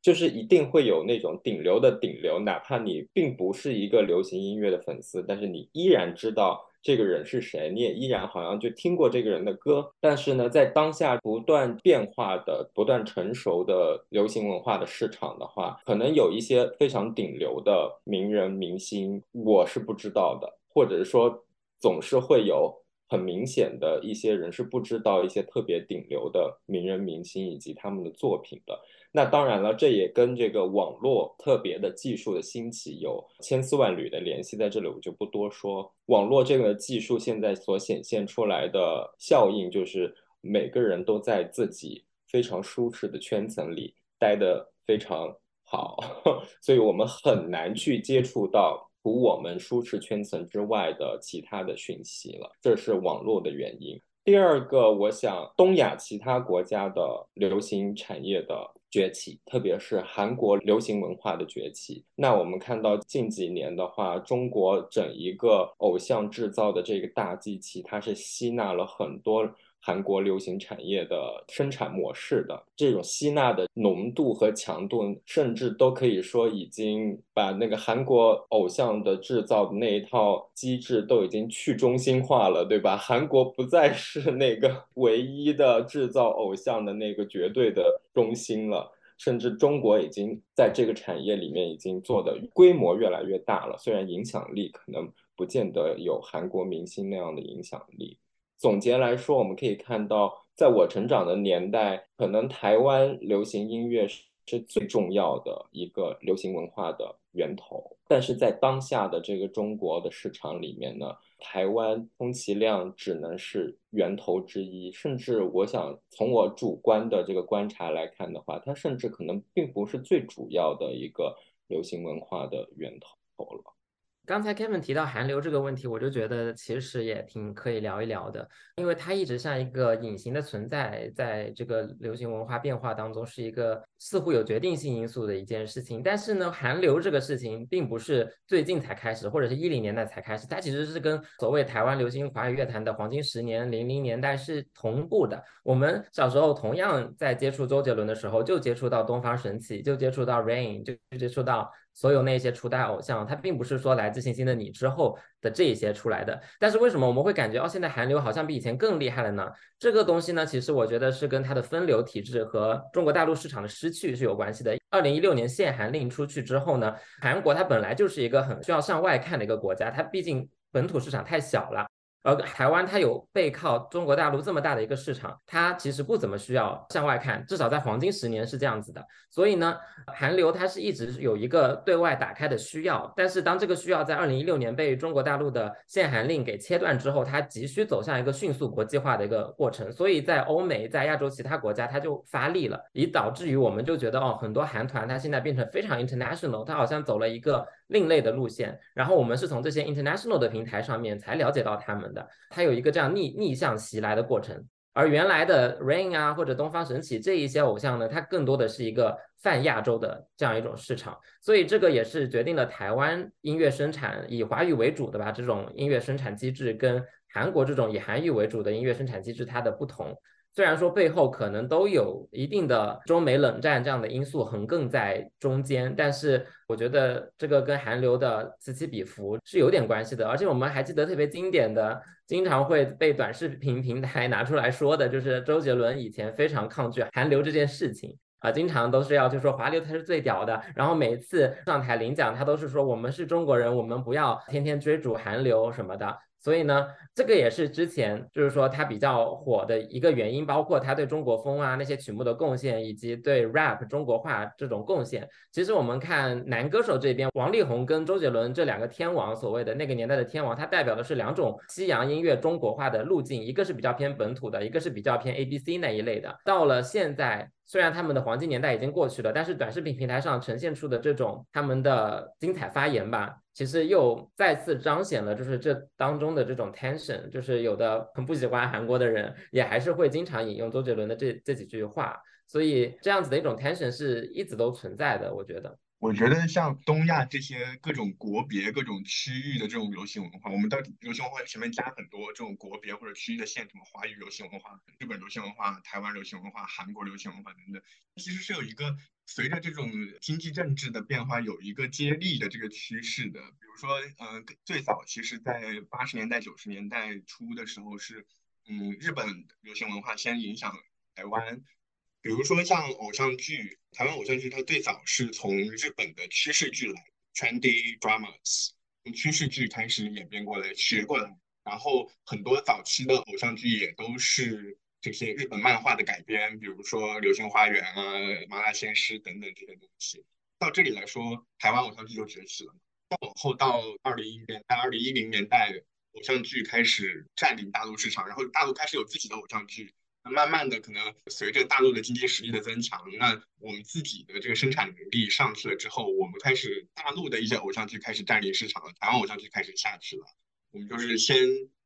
就是一定会有那种顶流的顶流，哪怕你并不是一个流行音乐的粉丝，但是你依然知道这个人是谁，你也依然好像就听过这个人的歌。但是呢，在当下不断变化的、不断成熟的流行文化的市场的话，可能有一些非常顶流的名人明星，我是不知道的。或者是说，总是会有很明显的一些人是不知道一些特别顶流的名人明星以及他们的作品的。那当然了，这也跟这个网络特别的技术的兴起有千丝万缕的联系。在这里我就不多说。网络这个技术现在所显现出来的效应，就是每个人都在自己非常舒适的圈层里待得非常好，所以我们很难去接触到。除我们舒适圈层之外的其他的讯息了，这是网络的原因。第二个，我想东亚其他国家的流行产业的崛起，特别是韩国流行文化的崛起。那我们看到近几年的话，中国整一个偶像制造的这个大机器，它是吸纳了很多。韩国流行产业的生产模式的这种吸纳的浓度和强度，甚至都可以说已经把那个韩国偶像的制造的那一套机制都已经去中心化了，对吧？韩国不再是那个 唯一的制造偶像的那个绝对的中心了，甚至中国已经在这个产业里面已经做的规模越来越大了，虽然影响力可能不见得有韩国明星那样的影响力。总结来说，我们可以看到，在我成长的年代，可能台湾流行音乐是最重要的一个流行文化的源头。但是在当下的这个中国的市场里面呢，台湾充其量只能是源头之一，甚至我想从我主观的这个观察来看的话，它甚至可能并不是最主要的一个流行文化的源头了。刚才 Kevin 提到韩流这个问题，我就觉得其实也挺可以聊一聊的，因为它一直像一个隐形的存在，在这个流行文化变化当中是一个似乎有决定性因素的一件事情。但是呢，韩流这个事情并不是最近才开始，或者是一零年代才开始，它其实是跟所谓台湾流行华语乐坛的黄金十年零零年代是同步的。我们小时候同样在接触周杰伦的时候，就接触到东方神起，就接触到 Rain，就接触到。所有那些初代偶像，他并不是说来自星星的你之后的这一些出来的。但是为什么我们会感觉哦，现在韩流好像比以前更厉害了呢？这个东西呢，其实我觉得是跟它的分流体制和中国大陆市场的失去是有关系的。二零一六年限韩令出去之后呢，韩国它本来就是一个很需要向外看的一个国家，它毕竟本土市场太小了。而台湾它有背靠中国大陆这么大的一个市场，它其实不怎么需要向外看，至少在黄金十年是这样子的。所以呢，韩流它是一直有一个对外打开的需要，但是当这个需要在二零一六年被中国大陆的限韩令给切断之后，它急需走向一个迅速国际化的一个过程。所以在欧美、在亚洲其他国家，它就发力了，以导致于我们就觉得哦，很多韩团它现在变成非常 international，它好像走了一个。另类的路线，然后我们是从这些 international 的平台上面才了解到他们的，它有一个这样逆逆向袭来的过程。而原来的 Rain 啊或者东方神起这一些偶像呢，它更多的是一个泛亚洲的这样一种市场，所以这个也是决定了台湾音乐生产以华语为主的吧这种音乐生产机制跟韩国这种以韩语为主的音乐生产机制它的不同。虽然说背后可能都有一定的中美冷战这样的因素横亘在中间，但是我觉得这个跟韩流的此起彼伏是有点关系的。而且我们还记得特别经典的，经常会被短视频平台拿出来说的，就是周杰伦以前非常抗拒韩流这件事情啊，经常都是要就说华流才是最屌的，然后每次上台领奖，他都是说我们是中国人，我们不要天天追逐韩流什么的。所以呢，这个也是之前就是说他比较火的一个原因，包括他对中国风啊那些曲目的贡献，以及对 rap 中国化这种贡献。其实我们看男歌手这边，王力宏跟周杰伦这两个天王，所谓的那个年代的天王，他代表的是两种西洋音乐中国化的路径，一个是比较偏本土的，一个是比较偏 A B C 那一类的。到了现在。虽然他们的黄金年代已经过去了，但是短视频平台上呈现出的这种他们的精彩发言吧，其实又再次彰显了就是这当中的这种 tension，就是有的很不喜欢韩国的人也还是会经常引用周杰伦的这这几句话，所以这样子的一种 tension 是一直都存在的，我觉得。我觉得像东亚这些各种国别、各种区域的这种流行文化，我们到流行文化前面加很多这种国别或者区域的线，什么华语流行文化、日本流行文化、台湾流行文化、韩国流行文化等等，其实是有一个随着这种经济政治的变化，有一个接力的这个趋势的。比如说，嗯，最早其实在八十年代、九十年代初的时候是，嗯，日本流行文化先影响台湾。比如说像偶像剧，台湾偶像剧它最早是从日本的趋势剧来，trendy dramas，从趋势剧开始演变过来学过来，然后很多早期的偶像剧也都是这些日本漫画的改编，比如说《流星花园》啊、《麻辣鲜师》等等这些东西。到这里来说，台湾偶像剧就崛起了。再往后到二零一年代、二零一零年代，偶像剧开始占领大陆市场，然后大陆开始有自己的偶像剧。慢慢的，可能随着大陆的经济实力的增强，那我们自己的这个生产能力上去了之后，我们开始大陆的一些偶像剧开始占领市场了，台湾偶像剧开始下去了。我们就是先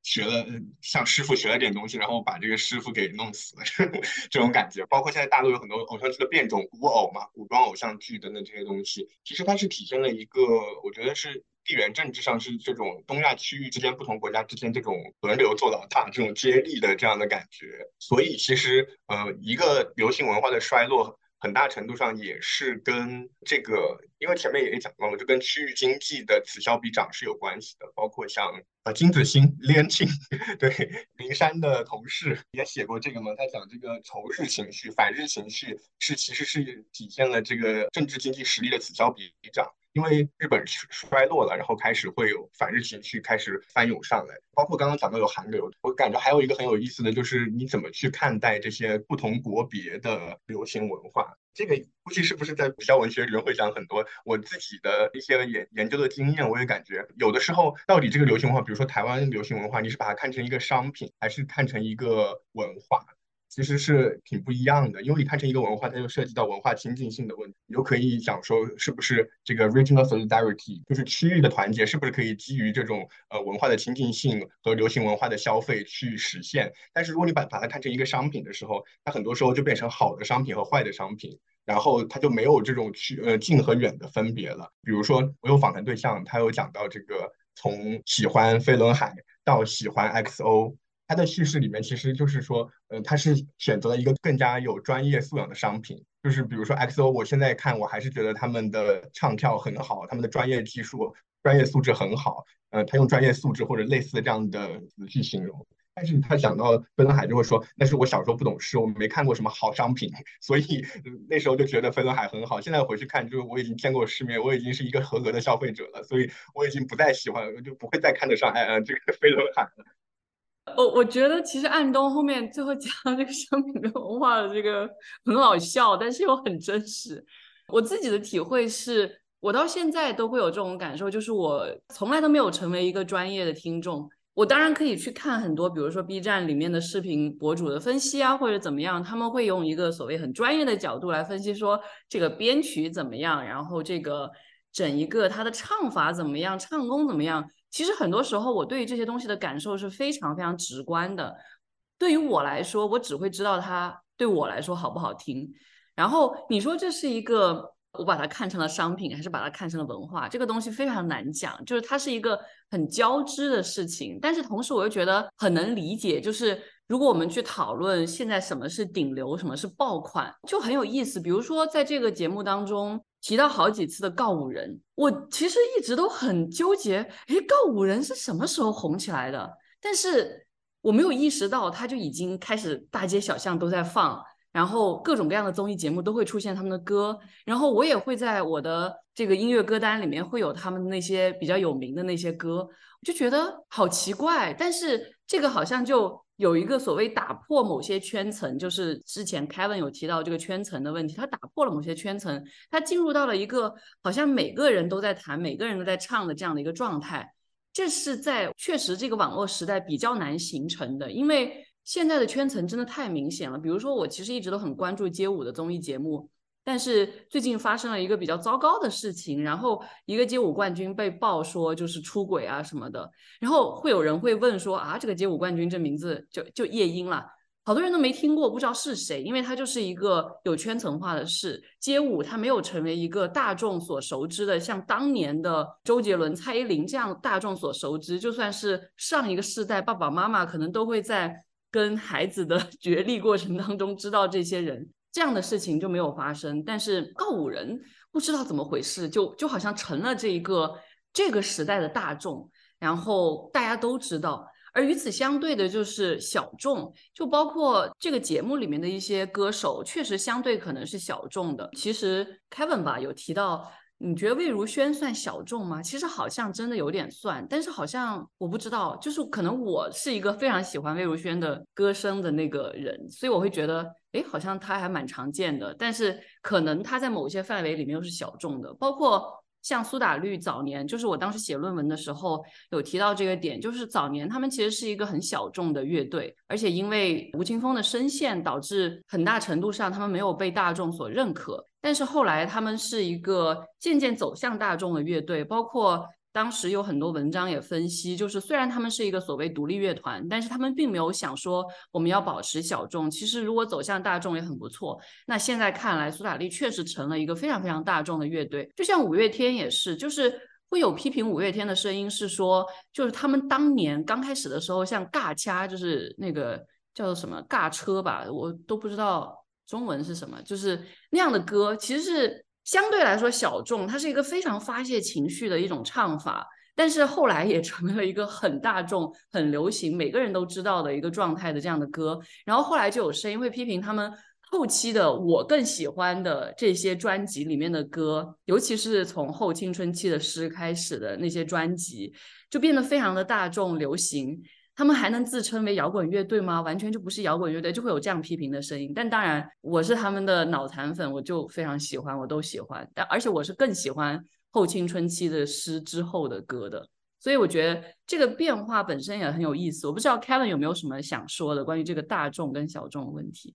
学了向师傅学了点东西，然后把这个师傅给弄死了 这种感觉。包括现在大陆有很多偶像剧的变种古偶嘛，古装偶像剧等等这些东西，其实它是体现了一个，我觉得是地缘政治上是这种东亚区域之间不同国家之间这种轮流做老大、这种接力的这样的感觉。所以其实呃，一个流行文化的衰落。很大程度上也是跟这个，因为前面也讲到了，就跟区域经济的此消彼长是有关系的。包括像呃金子星、连庆，对灵山的同事也写过这个嘛，他讲这个仇日情绪、反日情绪是其实是体现了这个政治经济实力的此消彼长。因为日本衰落了，然后开始会有反日情绪开始翻涌上来，包括刚刚讲到有韩流，我感觉还有一个很有意思的就是你怎么去看待这些不同国别的流行文化？这个估计是不是在古校文学里面会讲很多？我自己的一些研研究的经验，我也感觉有的时候到底这个流行文化，比如说台湾流行文化，你是把它看成一个商品，还是看成一个文化？其实是挺不一样的，因为你看成一个文化，它就涉及到文化亲近性的问题。你就可以想说，是不是这个 regional solidarity，就是区域的团结，是不是可以基于这种呃文化的亲近性和流行文化的消费去实现？但是如果你把把它看成一个商品的时候，它很多时候就变成好的商品和坏的商品，然后它就没有这种去呃近和远的分别了。比如说，我有访谈对象，他有讲到这个从喜欢飞轮海到喜欢 XO。他的叙事里面其实就是说，呃，他是选择了一个更加有专业素养的商品，就是比如说 XO，我现在看我还是觉得他们的唱跳很好，他们的专业技术、专业素质很好，呃，他用专业素质或者类似这样的词去形容。但是他讲到飞轮海就会说，那是我小时候不懂事，我没看过什么好商品，所以那时候就觉得飞轮海很好。现在回去看，就是我已经见过世面，我已经是一个合格的消费者了，所以我已经不再喜欢，就不会再看得上哎这个 飞轮海了。我我觉得其实安东后面最后讲这个商品跟文化的这个很好笑，但是又很真实。我自己的体会是，我到现在都会有这种感受，就是我从来都没有成为一个专业的听众。我当然可以去看很多，比如说 B 站里面的视频博主的分析啊，或者怎么样，他们会用一个所谓很专业的角度来分析，说这个编曲怎么样，然后这个整一个他的唱法怎么样，唱功怎么样。其实很多时候，我对于这些东西的感受是非常非常直观的。对于我来说，我只会知道它对我来说好不好听。然后你说这是一个，我把它看成了商品，还是把它看成了文化？这个东西非常难讲，就是它是一个很交织的事情。但是同时，我又觉得很能理解，就是如果我们去讨论现在什么是顶流，什么是爆款，就很有意思。比如说在这个节目当中。提到好几次的告五人，我其实一直都很纠结，哎，告五人是什么时候红起来的？但是我没有意识到，他就已经开始大街小巷都在放，然后各种各样的综艺节目都会出现他们的歌，然后我也会在我的这个音乐歌单里面会有他们那些比较有名的那些歌，我就觉得好奇怪，但是这个好像就。有一个所谓打破某些圈层，就是之前 Kevin 有提到这个圈层的问题，他打破了某些圈层，他进入到了一个好像每个人都在弹，每个人都在唱的这样的一个状态。这是在确实这个网络时代比较难形成的，因为现在的圈层真的太明显了。比如说，我其实一直都很关注街舞的综艺节目。但是最近发生了一个比较糟糕的事情，然后一个街舞冠军被曝说就是出轨啊什么的，然后会有人会问说啊，这个街舞冠军这名字就就夜莺了，好多人都没听过，不知道是谁，因为他就是一个有圈层化的事，街舞它没有成为一个大众所熟知的，像当年的周杰伦、蔡依林这样大众所熟知，就算是上一个世代爸爸妈妈可能都会在跟孩子的 角力过程当中知道这些人。这样的事情就没有发生，但是告五人不知道怎么回事，就就好像成了这一个这个时代的大众，然后大家都知道。而与此相对的就是小众，就包括这个节目里面的一些歌手，确实相对可能是小众的。其实 Kevin 吧有提到。你觉得魏如萱算小众吗？其实好像真的有点算，但是好像我不知道，就是可能我是一个非常喜欢魏如萱的歌声的那个人，所以我会觉得，哎，好像她还蛮常见的，但是可能她在某些范围里面又是小众的，包括。像苏打绿早年，就是我当时写论文的时候有提到这个点，就是早年他们其实是一个很小众的乐队，而且因为吴青峰的声线，导致很大程度上他们没有被大众所认可。但是后来他们是一个渐渐走向大众的乐队，包括当时有很多文章也分析，就是虽然他们是一个所谓独立乐团，但是他们并没有想说我们要保持小众。其实如果走向大众也很不错。那现在看来，苏打绿确实成了一个非常非常大众的乐队。就像五月天也是，就是会有批评五月天的声音，是说就是他们当年刚开始的时候，像尬掐，就是那个叫做什么尬车吧，我都不知道中文是什么，就是那样的歌，其实是。相对来说小众，它是一个非常发泄情绪的一种唱法，但是后来也成为了一个很大众、很流行、每个人都知道的一个状态的这样的歌。然后后来就有声音会批评他们后期的我更喜欢的这些专辑里面的歌，尤其是从后青春期的诗开始的那些专辑，就变得非常的大众流行。他们还能自称为摇滚乐队吗？完全就不是摇滚乐队，就会有这样批评的声音。但当然，我是他们的脑残粉，我就非常喜欢，我都喜欢。但而且我是更喜欢后青春期的诗之后的歌的。所以我觉得这个变化本身也很有意思。我不知道 Kevin 有没有什么想说的关于这个大众跟小众的问题。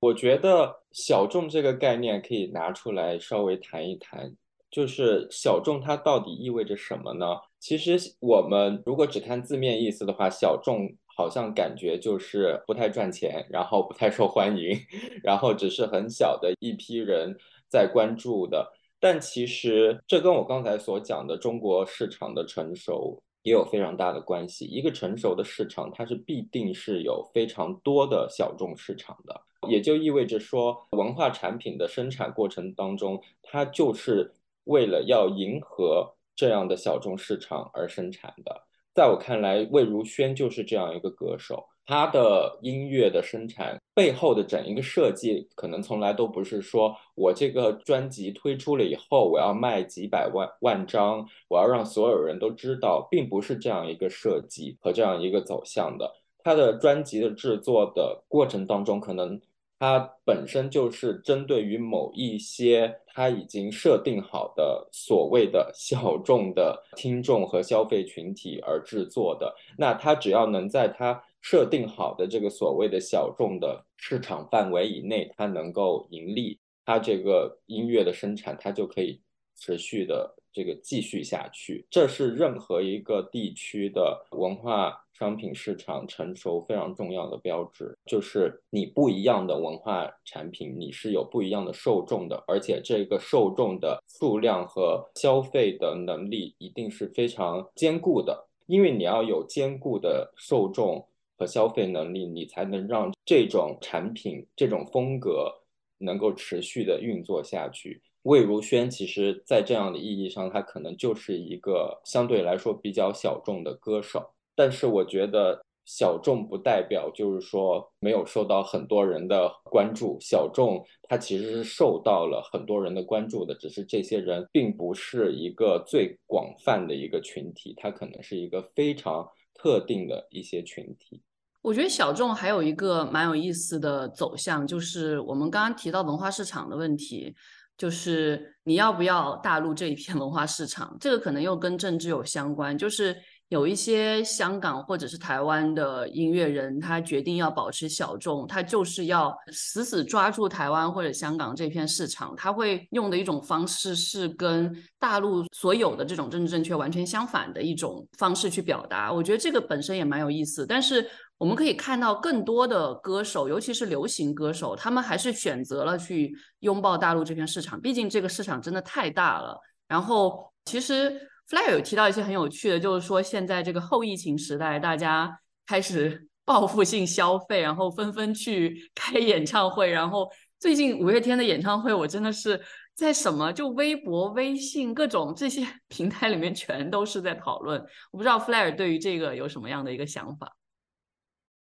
我觉得小众这个概念可以拿出来稍微谈一谈。就是小众它到底意味着什么呢？其实我们如果只看字面意思的话，小众好像感觉就是不太赚钱，然后不太受欢迎，然后只是很小的一批人在关注的。但其实这跟我刚才所讲的中国市场的成熟也有非常大的关系。一个成熟的市场，它是必定是有非常多的小众市场的，也就意味着说，文化产品的生产过程当中，它就是。为了要迎合这样的小众市场而生产的，在我看来，魏如萱就是这样一个歌手。她的音乐的生产背后的整一个设计，可能从来都不是说我这个专辑推出了以后，我要卖几百万万张，我要让所有人都知道，并不是这样一个设计和这样一个走向的。他的专辑的制作的过程当中，可能。它本身就是针对于某一些它已经设定好的所谓的小众的听众和消费群体而制作的。那它只要能在它设定好的这个所谓的小众的市场范围以内，它能够盈利，它这个音乐的生产它就可以持续的。这个继续下去，这是任何一个地区的文化商品市场成熟非常重要的标志。就是你不一样的文化产品，你是有不一样的受众的，而且这个受众的数量和消费的能力一定是非常坚固的。因为你要有坚固的受众和消费能力，你才能让这种产品、这种风格能够持续的运作下去。魏如萱，其实，在这样的意义上，她可能就是一个相对来说比较小众的歌手。但是，我觉得小众不代表就是说没有受到很多人的关注。小众，它其实是受到了很多人的关注的，只是这些人并不是一个最广泛的一个群体，它可能是一个非常特定的一些群体。我觉得小众还有一个蛮有意思的走向，就是我们刚刚提到文化市场的问题。就是你要不要大陆这一片文化市场？这个可能又跟政治有相关。就是有一些香港或者是台湾的音乐人，他决定要保持小众，他就是要死死抓住台湾或者香港这片市场。他会用的一种方式是跟大陆所有的这种政治正确完全相反的一种方式去表达。我觉得这个本身也蛮有意思，但是。我们可以看到更多的歌手，尤其是流行歌手，他们还是选择了去拥抱大陆这片市场。毕竟这个市场真的太大了。然后，其实 Fly 有提到一些很有趣的，就是说现在这个后疫情时代，大家开始 报复性消费，然后纷纷去开演唱会。然后最近五月天的演唱会，我真的是在什么就微博、微信各种这些 平台里面全都是在讨论。我不知道 Fly 对于这个有什么样的一个想法。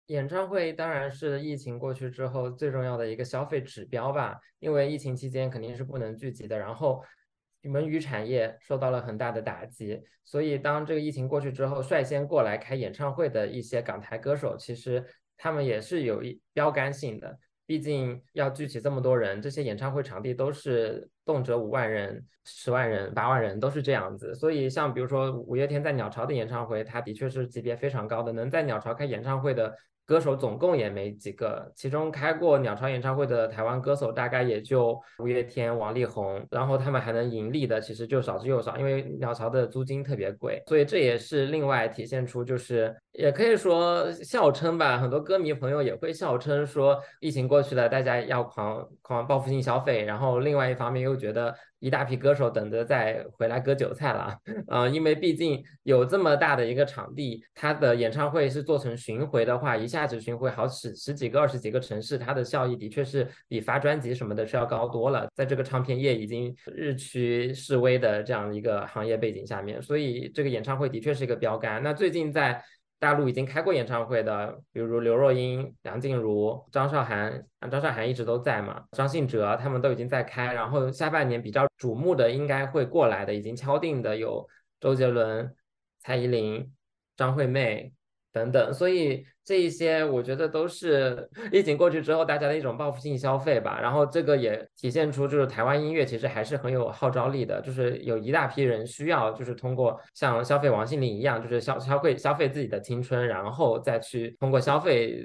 演唱会当然是疫情过去之后最重要的一个消费指标吧，因为疫情期间肯定是不能聚集的，然后文娱产业受到了很大的打击，所以当这个疫情过去之后，率先过来开演唱会的一些港台歌手，其实他们也是有一标杆性的。毕竟要聚集这么多人，这些演唱会场地都是动辄五万人、十万人、八万人，都是这样子。所以像比如说五月天在鸟巢的演唱会，它的确是级别非常高的，能在鸟巢开演唱会的歌手总共也没几个，其中开过鸟巢演唱会的台湾歌手大概也就五月天、王力宏，然后他们还能盈利的其实就少之又少，因为鸟巢的租金特别贵，所以这也是另外体现出就是也可以说笑称吧，很多歌迷朋友也会笑称说疫情过去了，大家要狂狂报复性消费，然后另外一方面又觉得。一大批歌手等着再回来割韭菜了，啊，因为毕竟有这么大的一个场地，他的演唱会是做成巡回的话，一下子巡回好十十几个、二十几个城市，它的效益的确是比发专辑什么的是要高多了。在这个唱片业已经日趋式微的这样一个行业背景下面，所以这个演唱会的确是一个标杆。那最近在。大陆已经开过演唱会的，比如刘若英、梁静茹、张韶涵，张韶涵一直都在嘛，张信哲他们都已经在开。然后下半年比较瞩目的应该会过来的，已经敲定的有周杰伦、蔡依林、张惠妹等等，所以。这一些我觉得都是疫情过去之后大家的一种报复性消费吧，然后这个也体现出就是台湾音乐其实还是很有号召力的，就是有一大批人需要就是通过像消费王心凌一样，就是消消费消费自己的青春，然后再去通过消费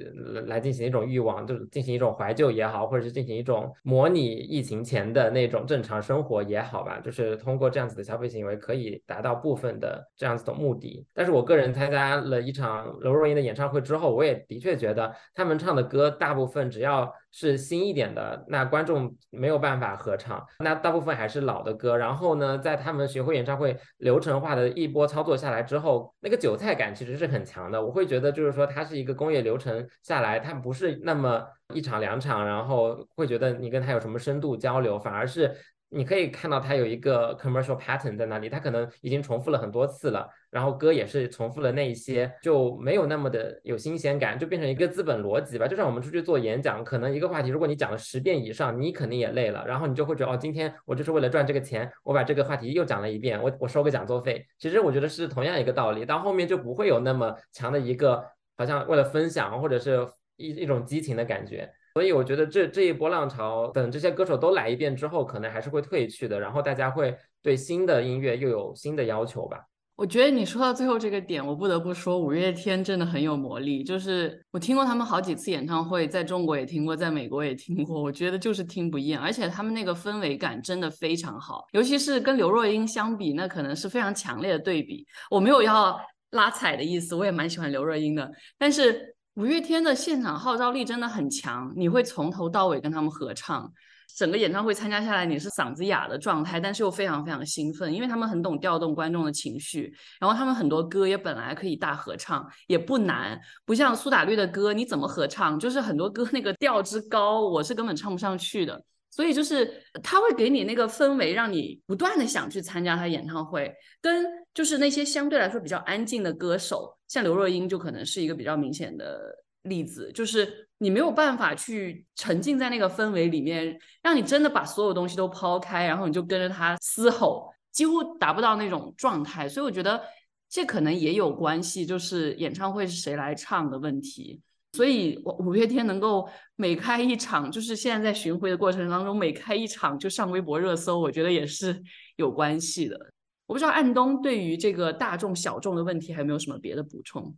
来进行一种欲望，就是进行一种怀旧也好，或者是进行一种模拟疫情前的那种正常生活也好吧，就是通过这样子的消费行为可以达到部分的这样子的目的。但是我个人参加了一场刘若英的演唱会之后。我也的确觉得他们唱的歌大部分只要是新一点的，那观众没有办法合唱。那大部分还是老的歌。然后呢，在他们巡回演唱会流程化的一波操作下来之后，那个韭菜感其实是很强的。我会觉得就是说，它是一个工业流程下来，它不是那么一场两场，然后会觉得你跟他有什么深度交流，反而是。你可以看到它有一个 commercial pattern 在那里，它可能已经重复了很多次了，然后歌也是重复了那一些，就没有那么的有新鲜感，就变成一个资本逻辑吧。就像我们出去做演讲，可能一个话题，如果你讲了十遍以上，你肯定也累了，然后你就会觉得哦，今天我就是为了赚这个钱，我把这个话题又讲了一遍，我我收个讲座费。其实我觉得是同样一个道理，到后面就不会有那么强的一个好像为了分享或者是一一种激情的感觉。所以我觉得这这一波浪潮，等这些歌手都来一遍之后，可能还是会退去的。然后大家会对新的音乐又有新的要求吧。我觉得你说到最后这个点，我不得不说五月天真的很有魔力。就是我听过他们好几次演唱会，在中国也听过，在美国也听过，我觉得就是听不厌。而且他们那个氛围感真的非常好，尤其是跟刘若英相比，那可能是非常强烈的对比。我没有要拉踩的意思，我也蛮喜欢刘若英的，但是。五月天的现场号召力真的很强，你会从头到尾跟他们合唱，整个演唱会参加下来，你是嗓子哑的状态，但是又非常非常兴奋，因为他们很懂调动观众的情绪，然后他们很多歌也本来可以大合唱，也不难，不像苏打绿的歌，你怎么合唱，就是很多歌那个调之高，我是根本唱不上去的。所以就是他会给你那个氛围，让你不断的想去参加他演唱会。跟就是那些相对来说比较安静的歌手，像刘若英就可能是一个比较明显的例子，就是你没有办法去沉浸在那个氛围里面，让你真的把所有东西都抛开，然后你就跟着他嘶吼，几乎达不到那种状态。所以我觉得这可能也有关系，就是演唱会是谁来唱的问题。所以，我五月天能够每开一场，就是现在在巡回的过程当中，每开一场就上微博热搜，我觉得也是有关系的。我不知道安东对于这个大众小众的问题还有没有什么别的补充？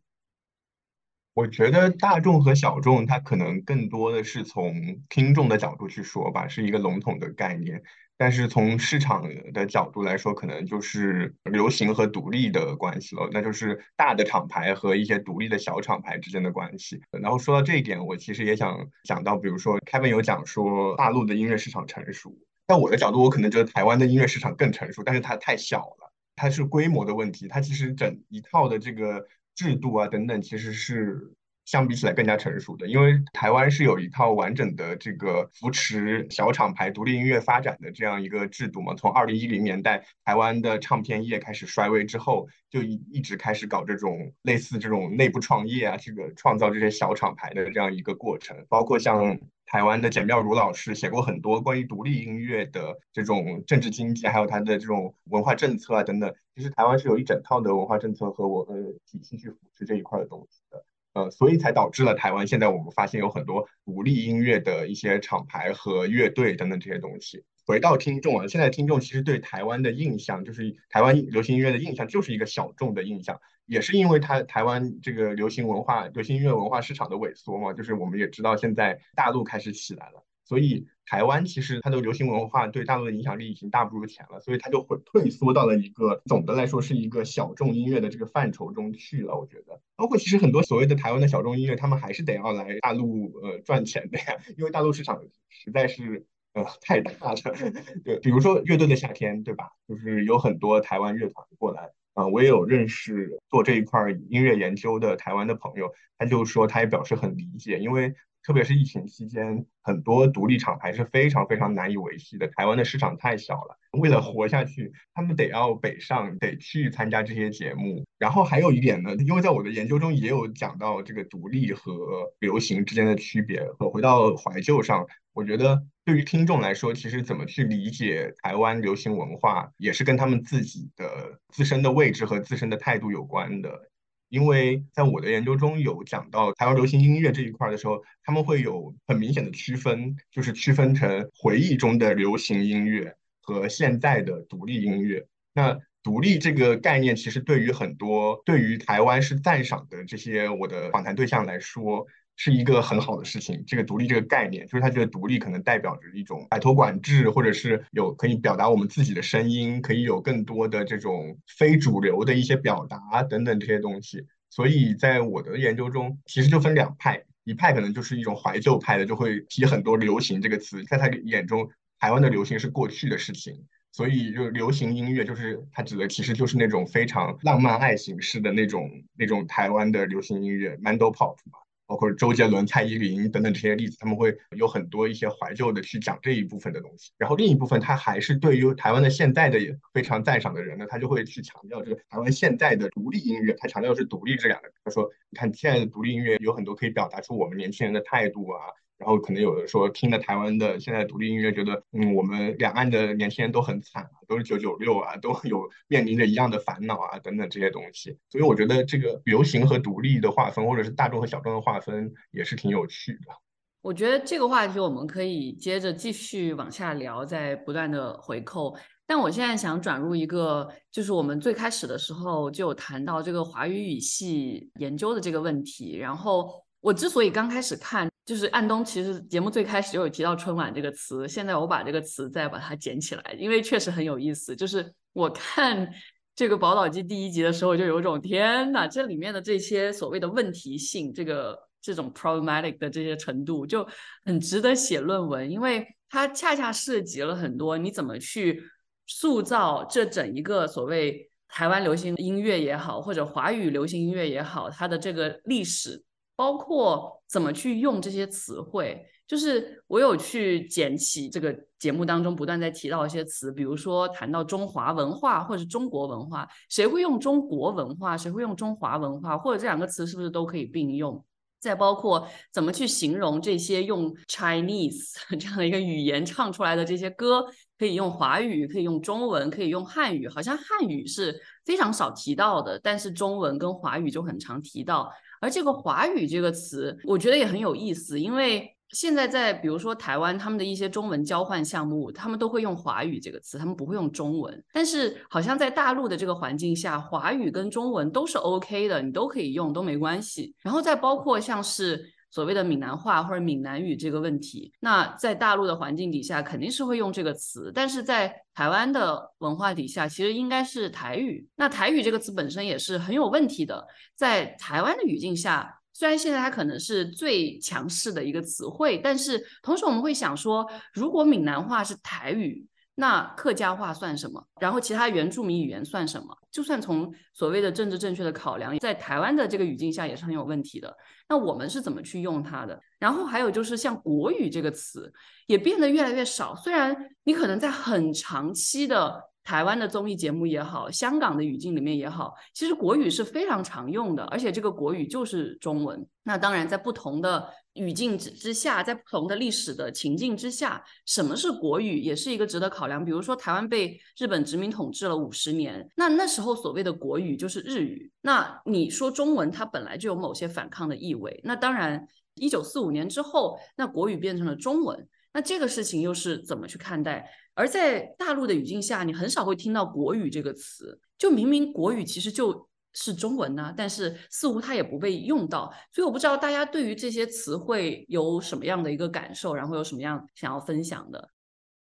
我觉得大众和小众，它可能更多的是从听众的角度去说吧，是一个笼统的概念。但是从市场的角度来说，可能就是流行和独立的关系了，那就是大的厂牌和一些独立的小厂牌之间的关系。然后说到这一点，我其实也想讲到，比如说 Kevin 有讲说大陆的音乐市场成熟，但我的角度，我可能觉得台湾的音乐市场更成熟，但是它太小了，它是规模的问题，它其实整一套的这个制度啊等等，其实是。相比起来更加成熟的，因为台湾是有一套完整的这个扶持小厂牌独立音乐发展的这样一个制度嘛。从二零一零年代台湾的唱片业开始衰微之后，就一一直开始搞这种类似这种内部创业啊，这个创造这些小厂牌的这样一个过程。包括像台湾的简妙如老师写过很多关于独立音乐的这种政治经济，还有它的这种文化政策啊等等。其实台湾是有一整套的文化政策和我呃体系去扶持这一块的东西的。呃，所以才导致了台湾现在我们发现有很多独立音乐的一些厂牌和乐队等等这些东西。回到听众啊，现在听众其实对台湾的印象，就是台湾流行音乐的印象，就是一个小众的印象，也是因为它台湾这个流行文化、流行音乐文化市场的萎缩嘛，就是我们也知道现在大陆开始起来了。所以台湾其实它的流行文化对大陆的影响力已经大不如前了，所以它就会退缩到了一个总的来说是一个小众音乐的这个范畴中去了。我觉得，包括其实很多所谓的台湾的小众音乐，他们还是得要来大陆呃赚钱的呀，因为大陆市场实在是呃太大了。对，比如说乐队的夏天，对吧？就是有很多台湾乐团过来啊，我也有认识做这一块音乐研究的台湾的朋友，他就说他也表示很理解，因为。特别是疫情期间，很多独立厂牌是非常非常难以维系的。台湾的市场太小了，为了活下去，他们得要北上，得去参加这些节目。然后还有一点呢，因为在我的研究中也有讲到这个独立和流行之间的区别。我回到怀旧上，我觉得对于听众来说，其实怎么去理解台湾流行文化，也是跟他们自己的自身的位置和自身的态度有关的。因为在我的研究中有讲到台湾流行音乐这一块的时候，他们会有很明显的区分，就是区分成回忆中的流行音乐和现在的独立音乐。那独立这个概念，其实对于很多对于台湾是赞赏的这些我的访谈对象来说。是一个很好的事情。这个独立这个概念，就是他觉得独立可能代表着一种摆脱管制，或者是有可以表达我们自己的声音，可以有更多的这种非主流的一些表达等等这些东西。所以在我的研究中，其实就分两派，一派可能就是一种怀旧派的，就会提很多流行这个词，在他眼中，台湾的流行是过去的事情，所以就流行音乐就是他指的其实就是那种非常浪漫爱形式的那种那种台湾的流行音乐，Mando Pop 嘛。包括周杰伦、蔡依林等等这些例子，他们会有很多一些怀旧的去讲这一部分的东西。然后另一部分，他还是对于台湾的现在的也非常赞赏的人呢，他就会去强调这个台湾现在的独立音乐，他强调是独立这两个。他说，你看现在的独立音乐有很多可以表达出我们年轻人的态度啊。然后可能有的说听了台湾的现在独立音乐，觉得嗯，我们两岸的年轻人都很惨啊，都是九九六啊，都有面临着一样的烦恼啊，等等这些东西。所以我觉得这个流行和独立的划分，或者是大众和小众的划分，也是挺有趣的。我觉得这个话题我们可以接着继续往下聊，在不断的回扣。但我现在想转入一个，就是我们最开始的时候就有谈到这个华语语系研究的这个问题，然后。我之所以刚开始看，就是安东其实节目最开始就有提到春晚这个词，现在我把这个词再把它捡起来，因为确实很有意思。就是我看 这个宝岛记第一集的时候，就有种天呐，这里面的这些所谓的问题性，这个这种 problematic 的这些程度，就很值得写论文，因为它恰恰涉及了很多你怎么去塑造这整一个所谓台湾流行音乐也好，或者华语流行音乐也好，它的这个历史。包括怎么去用这些词汇，就是我有去捡起这个节目当中不断在提到一些词，比如说谈到中华文化或者中国文化，谁会用中国文化，谁会用中华文化，或者这两个词是不是都可以并用？再包括怎么去形容这些用 Chinese 这样的一个语言唱出来的这些歌，可以用华语，可以用中文，可以用汉语，好像汉语是非常少提到的，但是中文跟华语就很常提到。而这个华语这个词，我觉得也很有意思，因为现在在比如说台湾，他们的一些中文交换项目，他们都会用华语这个词，他们不会用中文。但是好像在大陆的这个环境下，华语跟中文都是 OK 的，你都可以用，都没关系。然后再包括像是。所谓的闽南话或者闽南语这个问题，那在大陆的环境底下肯定是会用这个词，但是在台湾的文化底下，其实应该是台语。那台语这个词本身也是很有问题的，在台湾的语境下，虽然现在它可能是最强势的一个词汇，但是同时我们会想说，如果闽南话是台语。那客家话算什么？然后其他原住民语言算什么？就算从所谓的政治正确的考量，在台湾的这个语境下也是很有问题的。那我们是怎么去用它的？然后还有就是像国语这个词也变得越来越少。虽然你可能在很长期的台湾的综艺节目也好，香港的语境里面也好，其实国语是非常常用的，而且这个国语就是中文。那当然在不同的。语境之之下，在不同的历史的情境之下，什么是国语，也是一个值得考量。比如说，台湾被日本殖民统治了五十年，那那时候所谓的国语就是日语。那你说中文，它本来就有某些反抗的意味。那当然，一九四五年之后，那国语变成了中文。那这个事情又是怎么去看待？而在大陆的语境下，你很少会听到“国语”这个词，就明明国语其实就是中文呐，但是似乎它也不被用到。所以我不知道大家对于这些词汇有什么样的一个感受，然后有什么样想要分享的。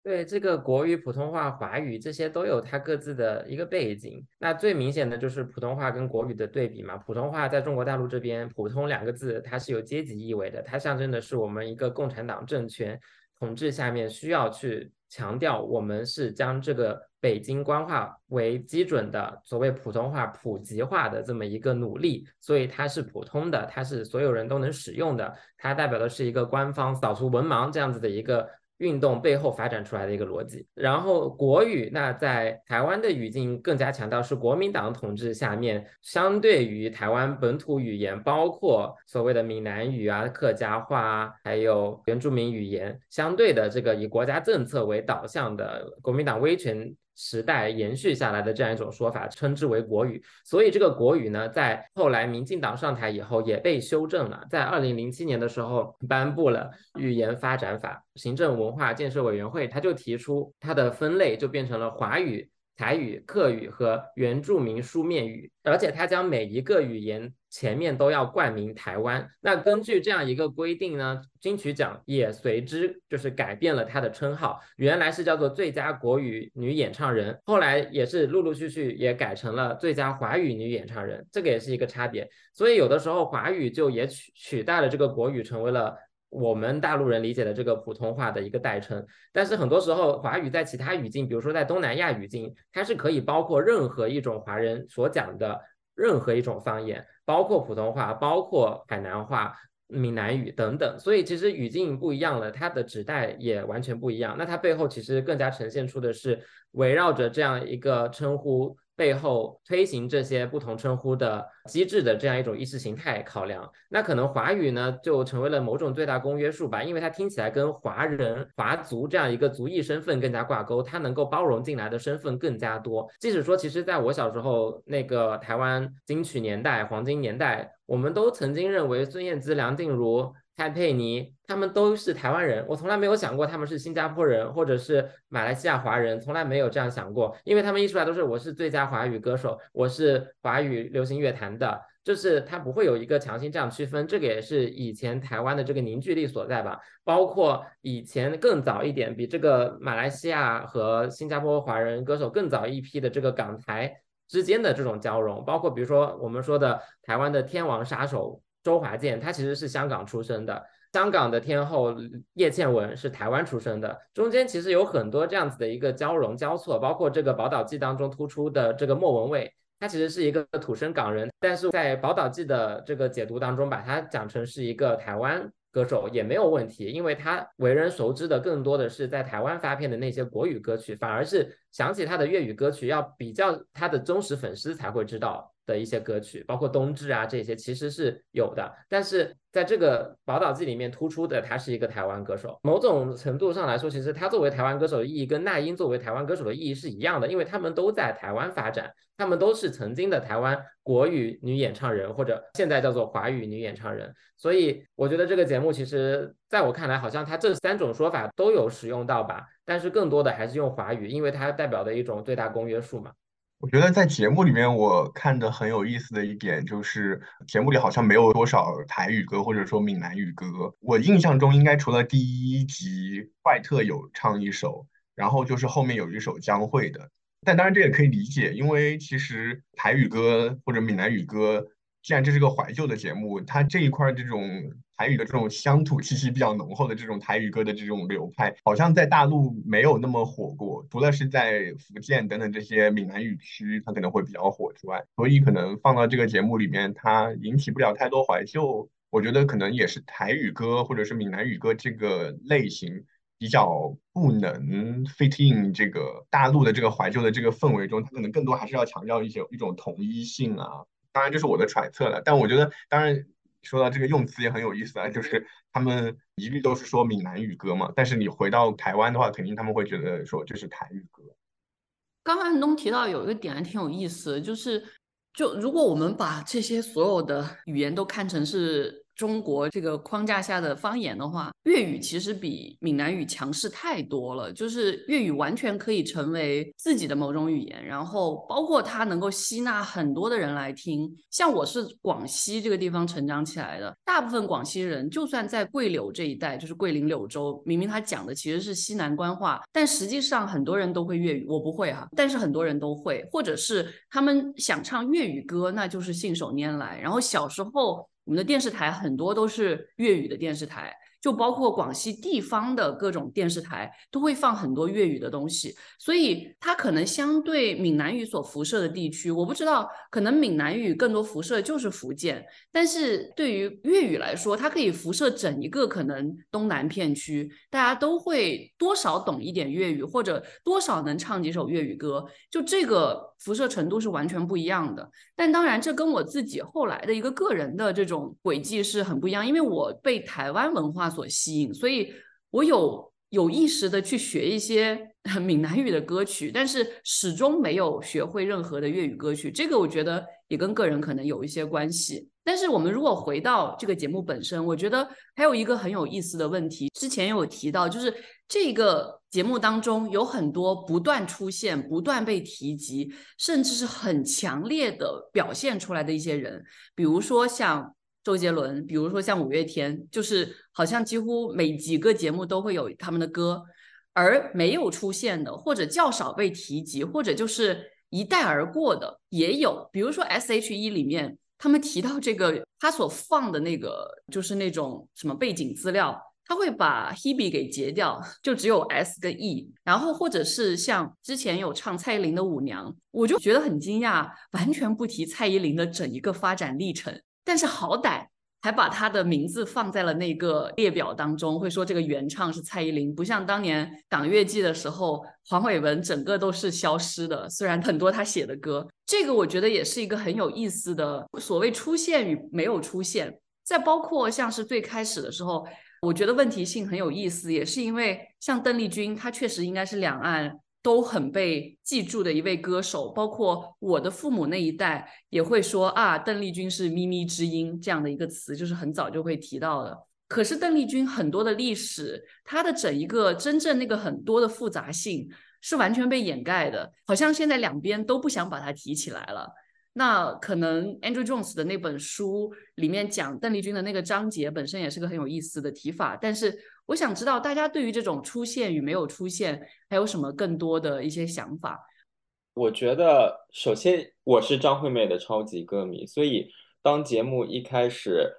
对这个国语、普通话、华语这些都有它各自的一个背景。那最明显的就是普通话跟国语的对比嘛。普通话在中国大陆这边，“普通”两个字它是有阶级意味的，它象征的是我们一个共产党政权统治下面需要去强调我们是将这个北京官话为基准的所谓普通话普及化的这么一个努力，所以它是普通的，它是所有人都能使用的，它代表的是一个官方扫除文盲这样子的一个。运动背后发展出来的一个逻辑，然后国语那在台湾的语境更加强调是国民党统治下面，相对于台湾本土语言，包括所谓的闽南语啊、客家话啊，还有原住民语言，相对的这个以国家政策为导向的国民党威权。时代延续下来的这样一种说法，称之为国语。所以这个国语呢，在后来民进党上台以后也被修正了。在二零零七年的时候，颁布了语言发展法，行政文化建设委员会他就提出它的分类就变成了华语。台语、客语和原住民书面语，而且它将每一个语言前面都要冠名台湾。那根据这样一个规定呢，金曲奖也随之就是改变了它的称号，原来是叫做最佳国语女演唱人，后来也是陆陆续续也改成了最佳华语女演唱人，这个也是一个差别。所以有的时候华语就也取取代了这个国语，成为了。我们大陆人理解的这个普通话的一个代称，但是很多时候华语在其他语境，比如说在东南亚语境，它是可以包括任何一种华人所讲的任何一种方言，包括普通话，包括海南话、闽南语等等。所以其实语境不一样了，它的指代也完全不一样。那它背后其实更加呈现出的是围绕着这样一个称呼。背后推行这些不同称呼的机制的这样一种意识形态考量，那可能华语呢就成为了某种最大公约数吧，因为它听起来跟华人、华族这样一个族裔身份更加挂钩，它能够包容进来的身份更加多。即使说，其实在我小时候那个台湾金曲年代、黄金年代，我们都曾经认为孙燕姿、梁静茹。蔡佩妮，他们都是台湾人，我从来没有想过他们是新加坡人或者是马来西亚华人，从来没有这样想过，因为他们一出来都是我是最佳华语歌手，我是华语流行乐坛的，就是他不会有一个强行这样区分，这个也是以前台湾的这个凝聚力所在吧。包括以前更早一点，比这个马来西亚和新加坡华人歌手更早一批的这个港台之间的这种交融，包括比如说我们说的台湾的天王杀手。周华健他其实是香港出生的，香港的天后叶倩文是台湾出生的，中间其实有很多这样子的一个交融交错，包括这个《宝岛记》当中突出的这个莫文蔚，他其实是一个土生港人，但是在《宝岛记》的这个解读当中，把他讲成是一个台湾歌手也没有问题，因为他为人熟知的更多的是在台湾发片的那些国语歌曲，反而是想起他的粤语歌曲要比较他的忠实粉丝才会知道。的一些歌曲，包括冬至啊这些，其实是有的，但是。在这个宝岛记里面突出的，他是一个台湾歌手。某种程度上来说，其实他作为台湾歌手的意义跟那英作为台湾歌手的意义是一样的，因为他们都在台湾发展，他们都是曾经的台湾国语女演唱人，或者现在叫做华语女演唱人。所以我觉得这个节目其实在我看来，好像他这三种说法都有使用到吧，但是更多的还是用华语，因为它代表的一种最大公约数嘛。我觉得在节目里面，我看的很有意思的一点就是，节目里好像没有多少台语歌或者说闽南语歌。我印象中，应该除了第一集怪特有唱一首，然后就是后面有一首江蕙的。但当然这也可以理解，因为其实台语歌或者闽南语歌，既然这是个怀旧的节目，它这一块这种。台语的这种乡土气息比较浓厚的这种台语歌的这种流派，好像在大陆没有那么火过，除了是在福建等等这些闽南语区，它可能会比较火之外，所以可能放到这个节目里面，它引起不了太多怀旧。我觉得可能也是台语歌或者是闽南语歌这个类型比较不能 fit in 这个大陆的这个怀旧的这个氛围中，它可能更多还是要强调一些一种统一性啊。当然这是我的揣测了，但我觉得当然。说到这个用词也很有意思啊，就是他们一律都是说闽南语歌嘛，但是你回到台湾的话，肯定他们会觉得说这是台语歌。刚刚安东提到有一个点还挺有意思，就是就如果我们把这些所有的语言都看成是中国这个框架下的方言的话，粤语其实比闽南语强势太多了。就是粤语完全可以成为自己的某种语言，然后包括它能够吸纳很多的人来听。像我是广西这个地方成长起来的，大部分广西人就算在桂柳这一带，就是桂林柳州，明明他讲的其实是西南官话，但实际上很多人都会粤语，我不会哈，但是很多人都会，或者是他们想唱粤语歌，那就是信手拈来。然后小时候。我们的电视台很多都是粤语的电视台。就包括广西地方的各种电视台都会放很多粤语的东西，所以它可能相对闽南语所辐射的地区，我不知道，可能闽南语更多辐射就是福建，但是对于粤语来说，它可以辐射整一个可能东南片区，大家都会多少懂一点粤语，或者多少能唱几首粤语歌，就这个辐射程度是完全不一样的。但当然，这跟我自己后来的一个个人的这种轨迹是很不一样，因为我被台湾文化。所吸引，所以我有有意识的去学一些闽南语的歌曲，但是始终没有学会任何的粤语歌曲。这个我觉得也跟个人可能有一些关系。但是我们如果回到这个节目本身，我觉得还有一个很有意思的问题，之前有提到，就是这个节目当中有很多不断出现、不断被提及，甚至是很强烈的表现出来的一些人，比如说像。周杰伦，比如说像五月天，就是好像几乎每几个节目都会有他们的歌，而没有出现的或者较少被提及，或者就是一带而过的也有。比如说 S.H.E 里面，他们提到这个他所放的那个就是那种什么背景资料，他会把 Hebe 给截掉，就只有 S 跟 E。然后或者是像之前有唱蔡依林的舞娘，我就觉得很惊讶，完全不提蔡依林的整一个发展历程。但是好歹还把他的名字放在了那个列表当中，会说这个原唱是蔡依林，不像当年港乐季的时候，黄伟文整个都是消失的。虽然很多他写的歌，这个我觉得也是一个很有意思的所谓出现与没有出现。再包括像是最开始的时候，我觉得问题性很有意思，也是因为像邓丽君，她确实应该是两岸。都很被记住的一位歌手，包括我的父母那一代也会说啊，邓丽君是咪咪之音这样的一个词，就是很早就会提到的。可是邓丽君很多的历史，她的整一个真正那个很多的复杂性是完全被掩盖的，好像现在两边都不想把它提起来了。那可能 Andrew Jones 的那本书里面讲邓丽君的那个章节本身也是个很有意思的提法，但是。我想知道大家对于这种出现与没有出现，还有什么更多的一些想法？我觉得，首先我是张惠妹的超级歌迷，所以当节目一开始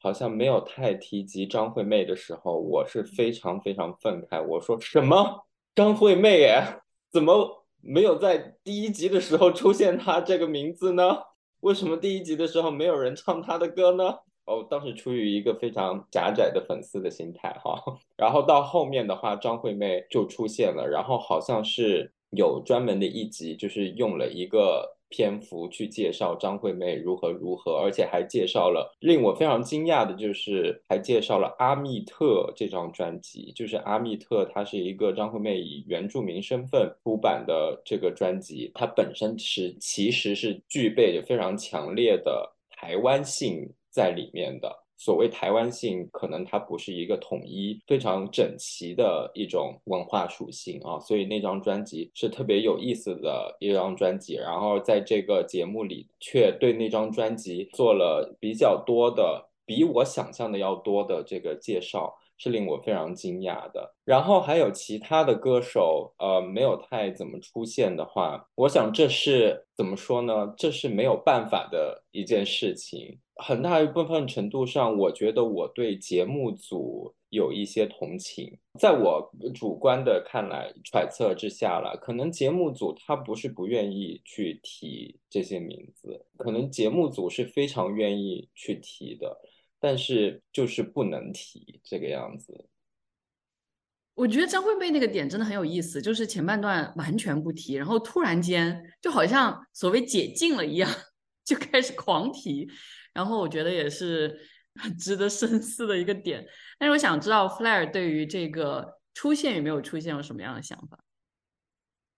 好像没有太提及张惠妹的时候，我是非常非常愤慨。我说什么张惠妹哎，怎么没有在第一集的时候出现她这个名字呢？为什么第一集的时候没有人唱她的歌呢？哦，当时出于一个非常狭窄的粉丝的心态哈，然后到后面的话，张惠妹就出现了，然后好像是有专门的一集，就是用了一个篇幅去介绍张惠妹如何如何，而且还介绍了令我非常惊讶的就是还介绍了《阿密特》这张专辑，就是《阿密特》，它是一个张惠妹以原住民身份出版的这个专辑，它本身是其实是具备着非常强烈的台湾性。在里面的所谓台湾性，可能它不是一个统一、非常整齐的一种文化属性啊，所以那张专辑是特别有意思的一张专辑。然后在这个节目里，却对那张专辑做了比较多的，比我想象的要多的这个介绍。是令我非常惊讶的。然后还有其他的歌手，呃，没有太怎么出现的话，我想这是怎么说呢？这是没有办法的一件事情。很大一部分程度上，我觉得我对节目组有一些同情。在我主观的看来、揣测之下了，可能节目组他不是不愿意去提这些名字，可能节目组是非常愿意去提的。但是就是不能提这个样子。我觉得张惠妹那个点真的很有意思，就是前半段完全不提，然后突然间就好像所谓解禁了一样，就开始狂提。然后我觉得也是很值得深思的一个点。但是我想知道 Flair 对于这个出现与没有出现有什么样的想法？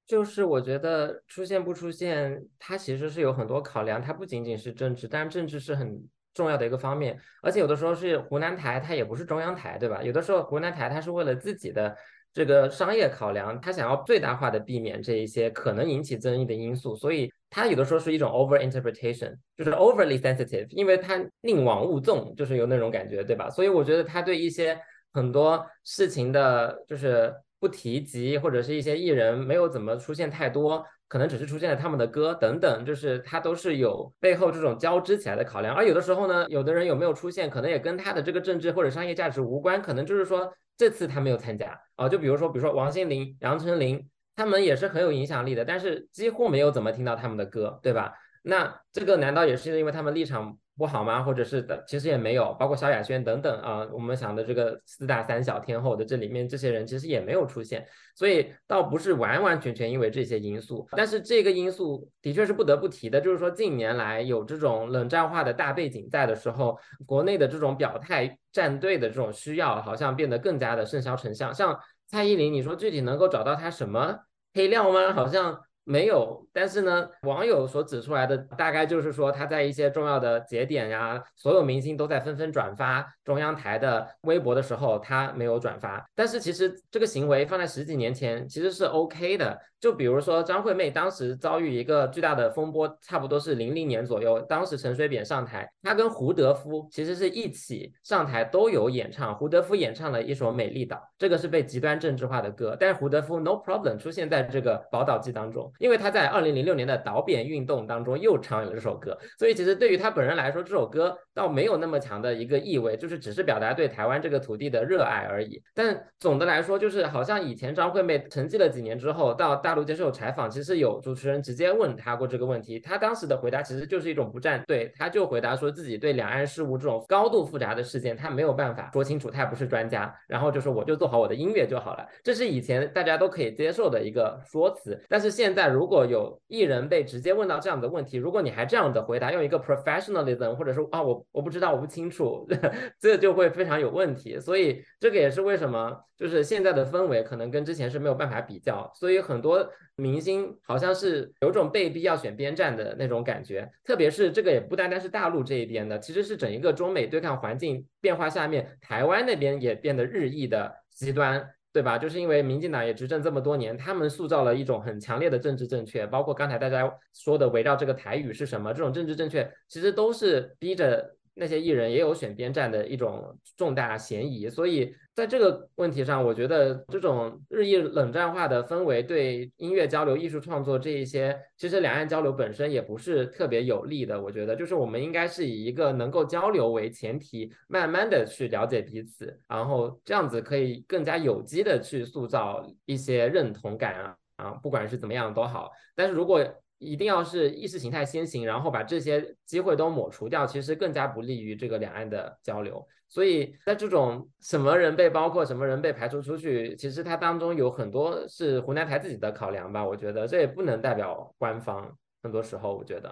就是我觉得出现不出现，它其实是有很多考量，它不仅仅是政治，但是政治是很。重要的一个方面。而且有的时候是湖南台，它也不是中央台，对吧？有的时候湖南台它是为了自己的这个商业考量，它想要最大化的避免这一些可能引起争议的因素，所以它有的时候是一种 over interpretation，就是 overly sensitive，因为它宁往勿纵，就是有那种感觉，对吧？所以我觉得它对一些很多事情的，就是不提及或者是一些艺人没有怎么出现太多。可能只是出现了他们的歌等等，就是它都是有背后这种交织起来的考量。而有的时候呢，有的人有没有出现，可能也跟他的这个政治或者商业价值无关，可能就是说这次他没有参加啊。就比如说，比如说王心凌、杨丞琳，他们也是很有影响力的，但是几乎没有怎么听到他们的歌，对吧？那这个难道也是因为他们立场？不好吗？或者是的，其实也没有，包括萧亚轩等等啊，我们想的这个四大三小天后的这里面，这些人其实也没有出现，所以倒不是完完全全因为这些因素，但是这个因素的确是不得不提的，就是说近年来有这种冷战化的大背景在的时候，国内的这种表态站队的这种需要，好像变得更加的甚嚣尘上。像蔡依林，你说具体能够找到她什么黑料吗？好像。没有，但是呢，网友所指出来的大概就是说，他在一些重要的节点呀，所有明星都在纷纷转发中央台的微博的时候，他没有转发。但是其实这个行为放在十几年前其实是 OK 的。就比如说张惠妹当时遭遇一个巨大的风波，差不多是零零年左右，当时陈水扁上台，他跟胡德夫其实是一起上台都有演唱，胡德夫演唱了一首《美丽岛》，这个是被极端政治化的歌，但是胡德夫 no problem 出现在这个宝岛季当中。因为他在二零零六年的导扁运动当中又唱了这首歌，所以其实对于他本人来说，这首歌倒没有那么强的一个意味，就是只是表达对台湾这个土地的热爱而已。但总的来说，就是好像以前张惠妹沉寂了几年之后，到大陆接受采访，其实有主持人直接问他过这个问题，他当时的回答其实就是一种不站队，他就回答说自己对两岸事务这种高度复杂的事件，他没有办法说清楚，他也不是专家，然后就说我就做好我的音乐就好了，这是以前大家都可以接受的一个说辞。但是现在如果有艺人被直接问到这样的问题，如果你还这样的回答，用一个 professionalism，或者说啊我我不知道我不清楚，这就会非常有问题。所以这个也是为什么就是现在的氛围可能跟之前是没有办法比较。所以很多明星好像是有种被逼要选边站的那种感觉。特别是这个也不单单是大陆这一边的，其实是整一个中美对抗环境变化下面，台湾那边也变得日益的极端。对吧？就是因为民进党也执政这么多年，他们塑造了一种很强烈的政治正确，包括刚才大家说的围绕这个台语是什么，这种政治正确其实都是逼着。那些艺人也有选边站的一种重大嫌疑，所以在这个问题上，我觉得这种日益冷战化的氛围对音乐交流、艺术创作这一些，其实两岸交流本身也不是特别有利的。我觉得，就是我们应该是以一个能够交流为前提，慢慢的去了解彼此，然后这样子可以更加有机的去塑造一些认同感啊啊，不管是怎么样都好。但是如果一定要是意识形态先行，然后把这些机会都抹除掉，其实更加不利于这个两岸的交流。所以在这种什么人被包括，什么人被排除出去，其实它当中有很多是湖南台自己的考量吧。我觉得这也不能代表官方，很多时候我觉得。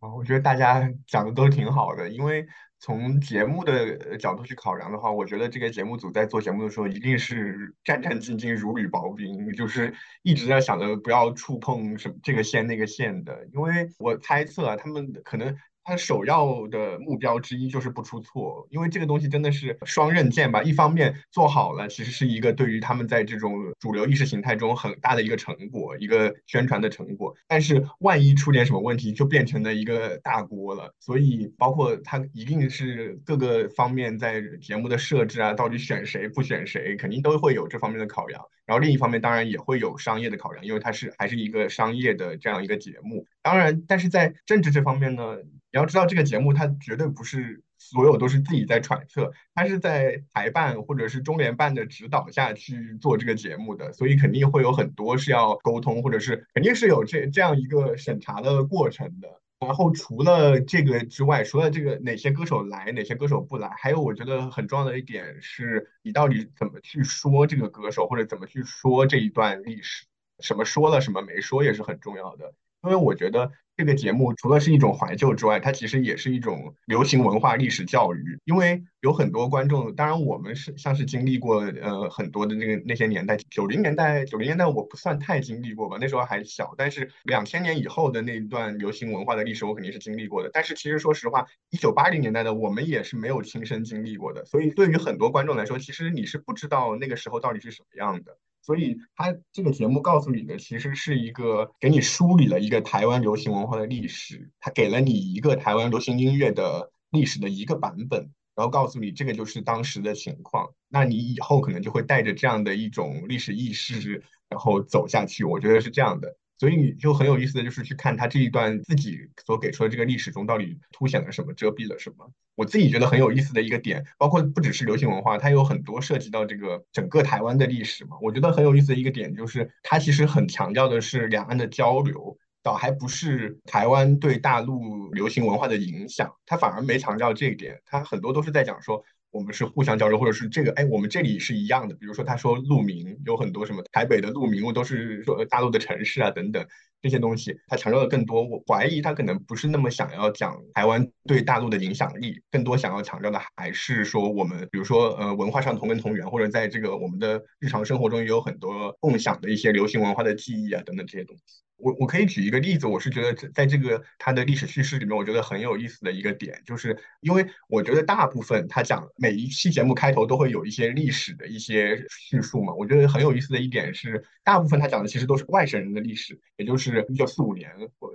啊，我觉得大家讲的都挺好的，因为。从节目的角度去考量的话，我觉得这个节目组在做节目的时候，一定是战战兢兢、如履薄冰，就是一直在想着不要触碰什么这个线那个线的。因为我猜测啊，他们可能。他首要的目标之一就是不出错，因为这个东西真的是双刃剑吧。一方面做好了，其实是一个对于他们在这种主流意识形态中很大的一个成果，一个宣传的成果。但是万一出点什么问题，就变成了一个大锅了。所以，包括他一定是各个方面在节目的设置啊，到底选谁不选谁，肯定都会有这方面的考量。然后另一方面，当然也会有商业的考量，因为它是还是一个商业的这样一个节目。当然，但是在政治这方面呢？你要知道，这个节目它绝对不是所有都是自己在揣测，它是在台办或者是中联办的指导下去做这个节目的，所以肯定会有很多是要沟通，或者是肯定是有这这样一个审查的过程的。然后除了这个之外，除了这个哪些歌手来，哪些歌手不来，还有我觉得很重要的一点是，你到底怎么去说这个歌手，或者怎么去说这一段历史，什么说了，什么没说，也是很重要的。因为我觉得。这个节目除了是一种怀旧之外，它其实也是一种流行文化历史教育。因为有很多观众，当然我们是像是经历过呃很多的那个那些年代，九零年代九零年代我不算太经历过吧，那时候还小。但是两千年以后的那一段流行文化的历史，我肯定是经历过的。但是其实说实话，一九八零年代的我们也是没有亲身经历过的。所以对于很多观众来说，其实你是不知道那个时候到底是什么样的。所以他这个节目告诉你的，其实是一个给你梳理了一个台湾流行文化的历史，他给了你一个台湾流行音乐的历史的一个版本，然后告诉你这个就是当时的情况，那你以后可能就会带着这样的一种历史意识，然后走下去。我觉得是这样的。所以你就很有意思的就是去看他这一段自己所给出的这个历史中到底凸显了什么，遮蔽了什么。我自己觉得很有意思的一个点，包括不只是流行文化，它有很多涉及到这个整个台湾的历史嘛。我觉得很有意思的一个点就是，它其实很强调的是两岸的交流，倒还不是台湾对大陆流行文化的影响，它反而没强调这一点，它很多都是在讲说。我们是互相交流，或者是这个，哎，我们这里是一样的。比如说，他说路名有很多什么台北的路名，都是说大陆的城市啊等等这些东西，他强调的更多。我怀疑他可能不是那么想要讲台湾对大陆的影响力，更多想要强调的还是说我们，比如说呃文化上同根同源，或者在这个我们的日常生活中也有很多共享的一些流行文化的记忆啊等等这些东西。我我可以举一个例子，我是觉得在这个它的历史叙事里面，我觉得很有意思的一个点，就是因为我觉得大部分他讲每一期节目开头都会有一些历史的一些叙述嘛，我觉得很有意思的一点是，大部分他讲的其实都是外省人的历史，也就是是一九四五年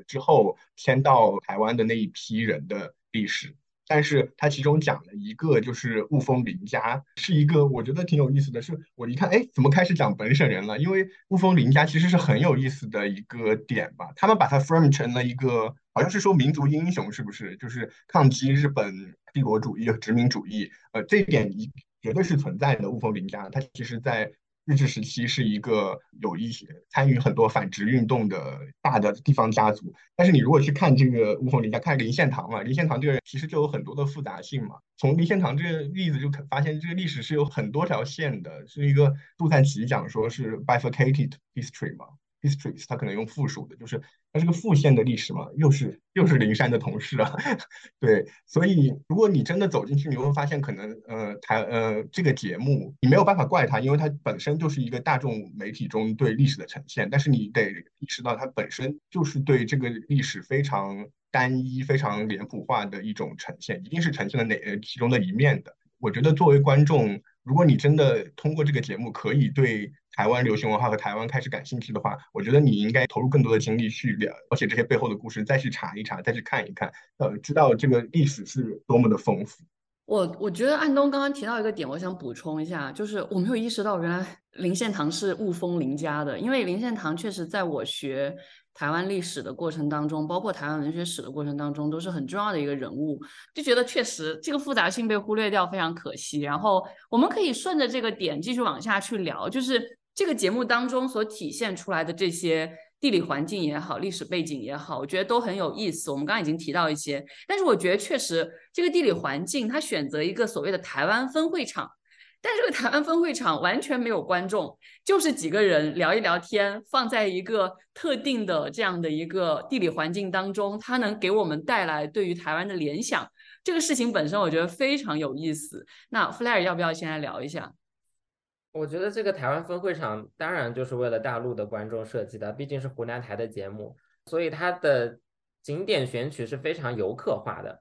之后迁到台湾的那一批人的历史。但是他其中讲了一个，就是雾峰林家，是一个我觉得挺有意思的。是我一看，哎，怎么开始讲本省人了？因为雾峰林家其实是很有意思的一个点吧。他们把它 frame 成了一个，好像是说民族英雄，是不是？就是抗击日本帝国主义、殖民主义。呃，这一点一绝对是存在的。雾峰林家，他其实在。日治时期是一个有一些参与很多反殖运动的大的地方家族，但是你如果去看这个吴凤林家，看林献堂嘛，林献堂这个人其实就有很多的复杂性嘛。从林献堂这个例子就可发现，这个历史是有很多条线的，是一个杜赞奇讲说是 bifurcated history 嘛。Histories，它可能用复数的，就是它是个复线的历史嘛，又是又是灵山的同事啊，对，所以如果你真的走进去，你会发现可能呃台呃这个节目你没有办法怪它，因为它本身就是一个大众媒体中对历史的呈现，但是你得意识到它本身就是对这个历史非常单一、非常脸谱化的一种呈现，一定是呈现了哪其中的一面的。我觉得作为观众，如果你真的通过这个节目可以对。台湾流行文化和台湾开始感兴趣的话，我觉得你应该投入更多的精力去了解这些背后的故事，再去查一查，再去看一看，呃，知道这个历史是多么的丰富。我我觉得安东刚刚提到一个点，我想补充一下，就是我没有意识到原来林献堂是雾峰林家的，因为林献堂确实在我学台湾历史的过程当中，包括台湾文学史的过程当中，都是很重要的一个人物，就觉得确实这个复杂性被忽略掉，非常可惜。然后我们可以顺着这个点继续往下去聊，就是。这个节目当中所体现出来的这些地理环境也好，历史背景也好，我觉得都很有意思。我们刚刚已经提到一些，但是我觉得确实这个地理环境，它选择一个所谓的台湾分会场，但这个台湾分会场完全没有观众，就是几个人聊一聊天，放在一个特定的这样的一个地理环境当中，它能给我们带来对于台湾的联想。这个事情本身我觉得非常有意思。那 Flair 要不要先来聊一下？我觉得这个台湾分会场当然就是为了大陆的观众设计的，毕竟是湖南台的节目，所以它的景点选取是非常游客化的。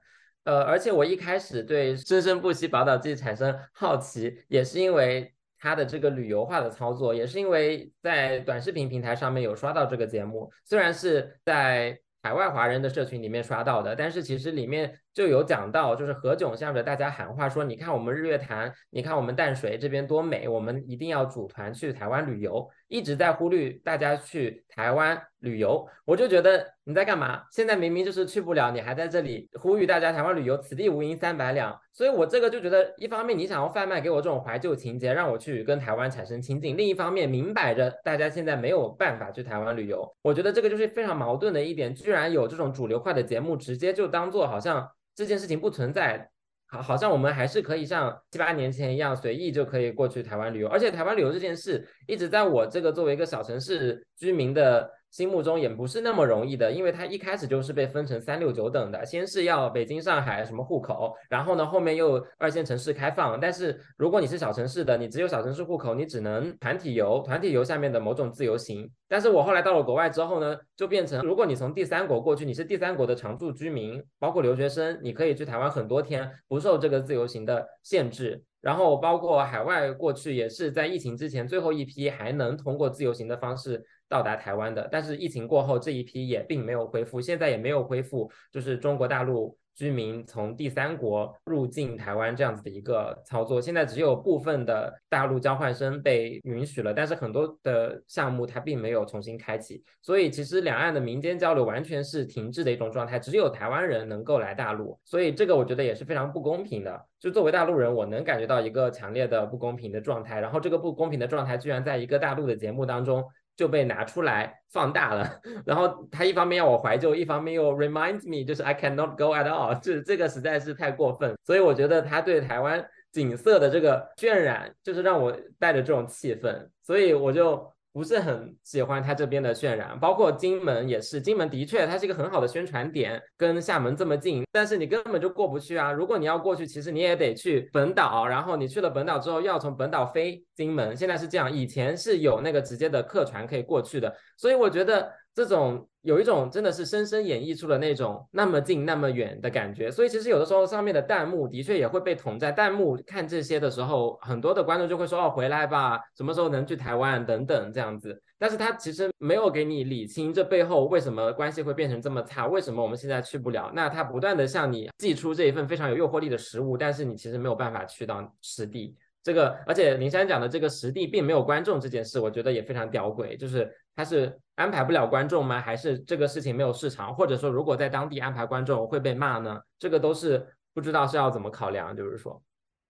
呃，而且我一开始对《生生不息宝岛记》产生好奇，也是因为它的这个旅游化的操作，也是因为在短视频平台上面有刷到这个节目，虽然是在海外华人的社群里面刷到的，但是其实里面。就有讲到，就是何炅向着大家喊话说：“你看我们日月潭，你看我们淡水这边多美，我们一定要组团去台湾旅游。”一直在呼吁大家去台湾旅游，我就觉得你在干嘛？现在明明就是去不了，你还在这里呼吁大家台湾旅游，此地无银三百两。所以我这个就觉得，一方面你想要贩卖给我这种怀旧情节，让我去跟台湾产生亲近；另一方面，明摆着大家现在没有办法去台湾旅游。我觉得这个就是非常矛盾的一点，居然有这种主流化的节目，直接就当做好像。这件事情不存在，好，好像我们还是可以像七八年前一样随意就可以过去台湾旅游，而且台湾旅游这件事一直在我这个作为一个小城市居民的。心目中也不是那么容易的，因为它一开始就是被分成三六九等的，先是要北京、上海什么户口，然后呢后面又二线城市开放。但是如果你是小城市的，你只有小城市户口，你只能团体游，团体游下面的某种自由行。但是我后来到了国外之后呢，就变成如果你从第三国过去，你是第三国的常住居民，包括留学生，你可以去台湾很多天，不受这个自由行的限制。然后包括海外过去也是在疫情之前最后一批还能通过自由行的方式。到达台湾的，但是疫情过后这一批也并没有恢复，现在也没有恢复，就是中国大陆。居民从第三国入境台湾这样子的一个操作，现在只有部分的大陆交换生被允许了，但是很多的项目它并没有重新开启，所以其实两岸的民间交流完全是停滞的一种状态，只有台湾人能够来大陆，所以这个我觉得也是非常不公平的。就作为大陆人，我能感觉到一个强烈的不公平的状态，然后这个不公平的状态居然在一个大陆的节目当中。就被拿出来放大了，然后他一方面要我怀旧，一方面又 remind me，就是 I cannot go at all，这这个实在是太过分，所以我觉得他对台湾景色的这个渲染，就是让我带着这种气氛，所以我就。不是很喜欢它这边的渲染，包括金门也是。金门的确它是一个很好的宣传点，跟厦门这么近，但是你根本就过不去啊！如果你要过去，其实你也得去本岛，然后你去了本岛之后，要从本岛飞金门。现在是这样，以前是有那个直接的客船可以过去的，所以我觉得。这种有一种真的是深深演绎出了那种那么近那么远的感觉，所以其实有的时候上面的弹幕的确也会被捅在弹幕看这些的时候，很多的观众就会说哦回来吧，什么时候能去台湾等等这样子，但是他其实没有给你理清这背后为什么关系会变成这么差，为什么我们现在去不了？那他不断的向你寄出这一份非常有诱惑力的食物，但是你其实没有办法去到实地。这个而且林珊讲的这个实地并没有观众这件事，我觉得也非常吊诡，就是他是。安排不了观众吗？还是这个事情没有市场？或者说，如果在当地安排观众会被骂呢？这个都是不知道是要怎么考量。就是说，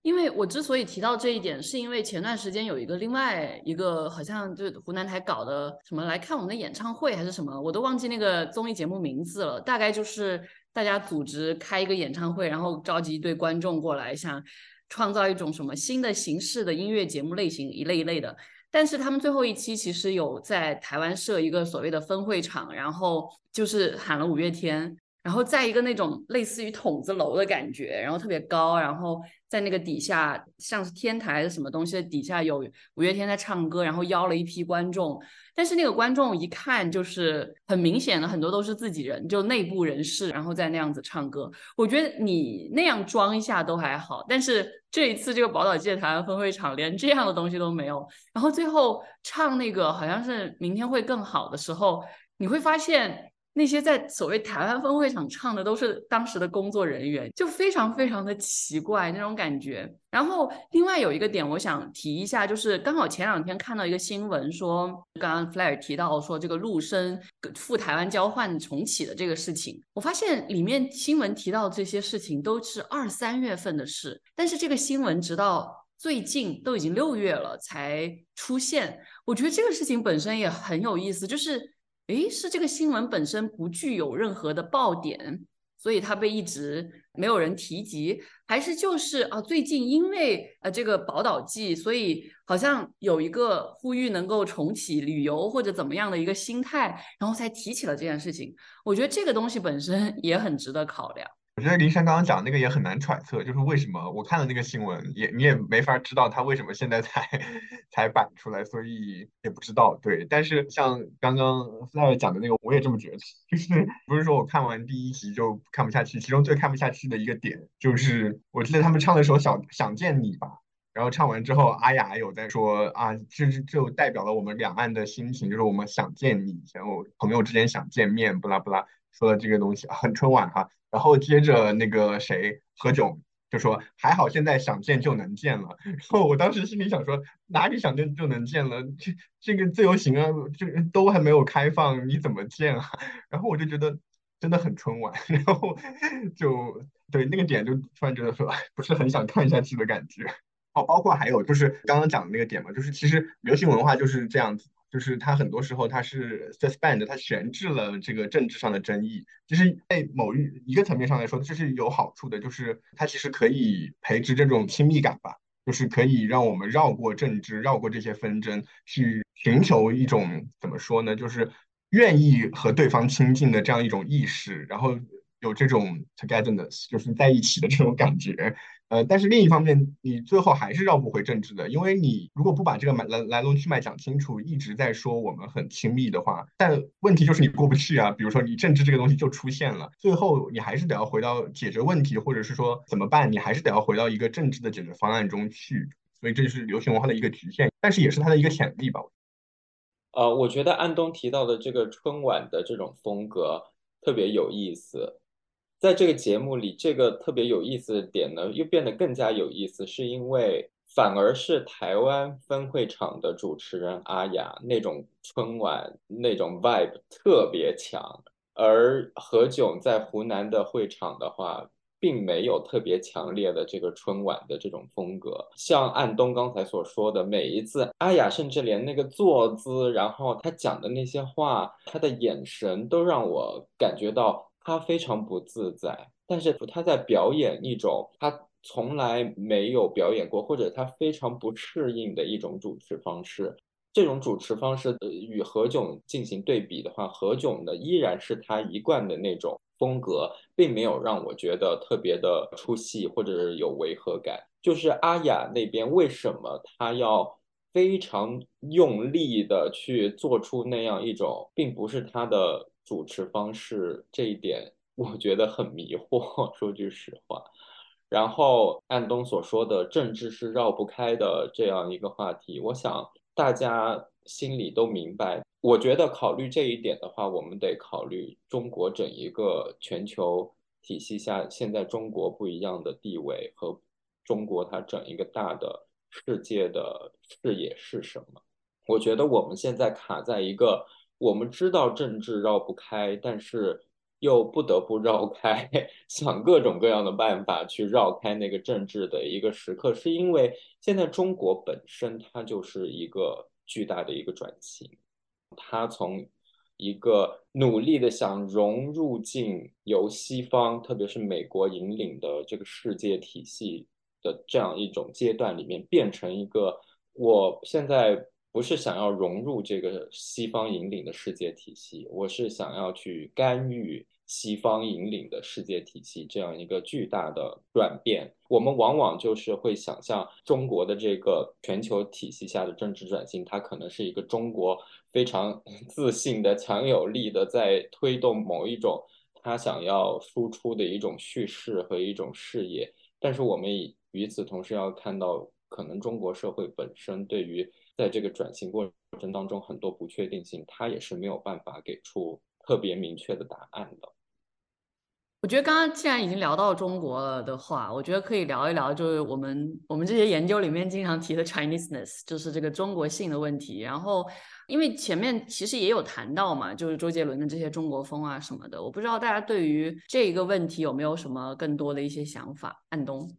因为我之所以提到这一点，是因为前段时间有一个另外一个好像就湖南台搞的什么来看我们的演唱会还是什么，我都忘记那个综艺节目名字了。大概就是大家组织开一个演唱会，然后召集一堆观众过来，想创造一种什么新的形式的音乐节目类型，一类一类的。但是他们最后一期其实有在台湾设一个所谓的分会场，然后就是喊了五月天，然后在一个那种类似于筒子楼的感觉，然后特别高，然后在那个底下像是天台什么东西的底下有五月天在唱歌，然后邀了一批观众。但是那个观众一看就是很明显的，很多都是自己人，就内部人士，然后在那样子唱歌。我觉得你那样装一下都还好，但是这一次这个宝岛记台湾分会场连这样的东西都没有，然后最后唱那个好像是明天会更好的时候，你会发现。那些在所谓台湾分会场唱的都是当时的工作人员，就非常非常的奇怪那种感觉。然后另外有一个点我想提一下，就是刚好前两天看到一个新闻，说刚刚 Flair 提到说这个陆生赴台湾交换重启的这个事情，我发现里面新闻提到这些事情都是二三月份的事，但是这个新闻直到最近都已经六月了才出现。我觉得这个事情本身也很有意思，就是。诶，是这个新闻本身不具有任何的爆点，所以它被一直没有人提及，还是就是啊，最近因为呃这个宝岛季，所以好像有一个呼吁能够重启旅游或者怎么样的一个心态，然后才提起了这件事情。我觉得这个东西本身 也很值得考量。我觉得林珊刚刚讲那个也很难揣测，就是为什么我看了那个新闻，也你也没法知道他为什么现在才才摆出来，所以也不知道。对，但是像刚刚 Fly 讲的那个，我也这么觉得，就是不是说我看完第一集就看不下去，其中最看不下去的一个点就是，我记得他们唱的时候想想见你吧，然后唱完之后，阿雅有在说啊，这就代表了我们两岸的心情，就是我们想见你，然后朋友之间想见面，不拉不拉，说的这个东西很春晚哈。然后接着那个谁何炅就说还好现在想见就能见了。然后我当时心里想说哪里想见就能见了？这这个自由行啊，这都还没有开放，你怎么见啊？然后我就觉得真的很春晚。然后就对那个点就突然觉得说不是很想看下去的感觉。哦，包括还有就是刚刚讲的那个点嘛，就是其实流行文化就是这样子。就是它很多时候它是 suspend，它悬置了这个政治上的争议。其实，在某一一个层面上来说，这是有好处的，就是它其实可以培植这种亲密感吧。就是可以让我们绕过政治，绕过这些纷争，去寻求一种怎么说呢？就是愿意和对方亲近的这样一种意识，然后有这种 togetherness，就是在一起的这种感觉。呃，但是另一方面，你最后还是绕不回政治的，因为你如果不把这个来来来龙去脉讲清楚，一直在说我们很亲密的话，但问题就是你过不去啊。比如说你政治这个东西就出现了，最后你还是得要回到解决问题，或者是说怎么办，你还是得要回到一个政治的解决方案中去。所以这就是流行文化的一个局限，但是也是它的一个潜力吧。呃，我觉得安东提到的这个春晚的这种风格特别有意思。在这个节目里，这个特别有意思的点呢，又变得更加有意思，是因为反而是台湾分会场的主持人阿雅那种春晚那种 vibe 特别强，而何炅在湖南的会场的话，并没有特别强烈的这个春晚的这种风格。像安东刚才所说的，每一次阿雅甚至连那个坐姿，然后他讲的那些话，他的眼神都让我感觉到。他非常不自在，但是他在表演一种他从来没有表演过，或者他非常不适应的一种主持方式。这种主持方式与何炅进行对比的话，何炅的依然是他一贯的那种风格，并没有让我觉得特别的出戏或者是有违和感。就是阿雅那边为什么他要非常用力的去做出那样一种，并不是他的。主持方式这一点，我觉得很迷惑。说句实话，然后安东所说的政治是绕不开的这样一个话题，我想大家心里都明白。我觉得考虑这一点的话，我们得考虑中国整一个全球体系下现在中国不一样的地位和中国它整一个大的世界的视野是什么。我觉得我们现在卡在一个。我们知道政治绕不开，但是又不得不绕开，想各种各样的办法去绕开那个政治的一个时刻，是因为现在中国本身它就是一个巨大的一个转型，它从一个努力的想融入进由西方，特别是美国引领的这个世界体系的这样一种阶段里面，变成一个我现在。不是想要融入这个西方引领的世界体系，我是想要去干预西方引领的世界体系这样一个巨大的转变。我们往往就是会想象中国的这个全球体系下的政治转型，它可能是一个中国非常 自信的、强有力的在推动某一种他想要输出的一种叙事和一种事业。但是我们与此同时要看到，可能中国社会本身对于在这个转型过程当中，很多不确定性，他也是没有办法给出特别明确的答案的。我觉得刚刚既然已经聊到中国了的话，我觉得可以聊一聊，就是我们我们这些研究里面经常提的 Chineseness，就是这个中国性的问题。然后，因为前面其实也有谈到嘛，就是周杰伦的这些中国风啊什么的，我不知道大家对于这一个问题有没有什么更多的一些想法？安东，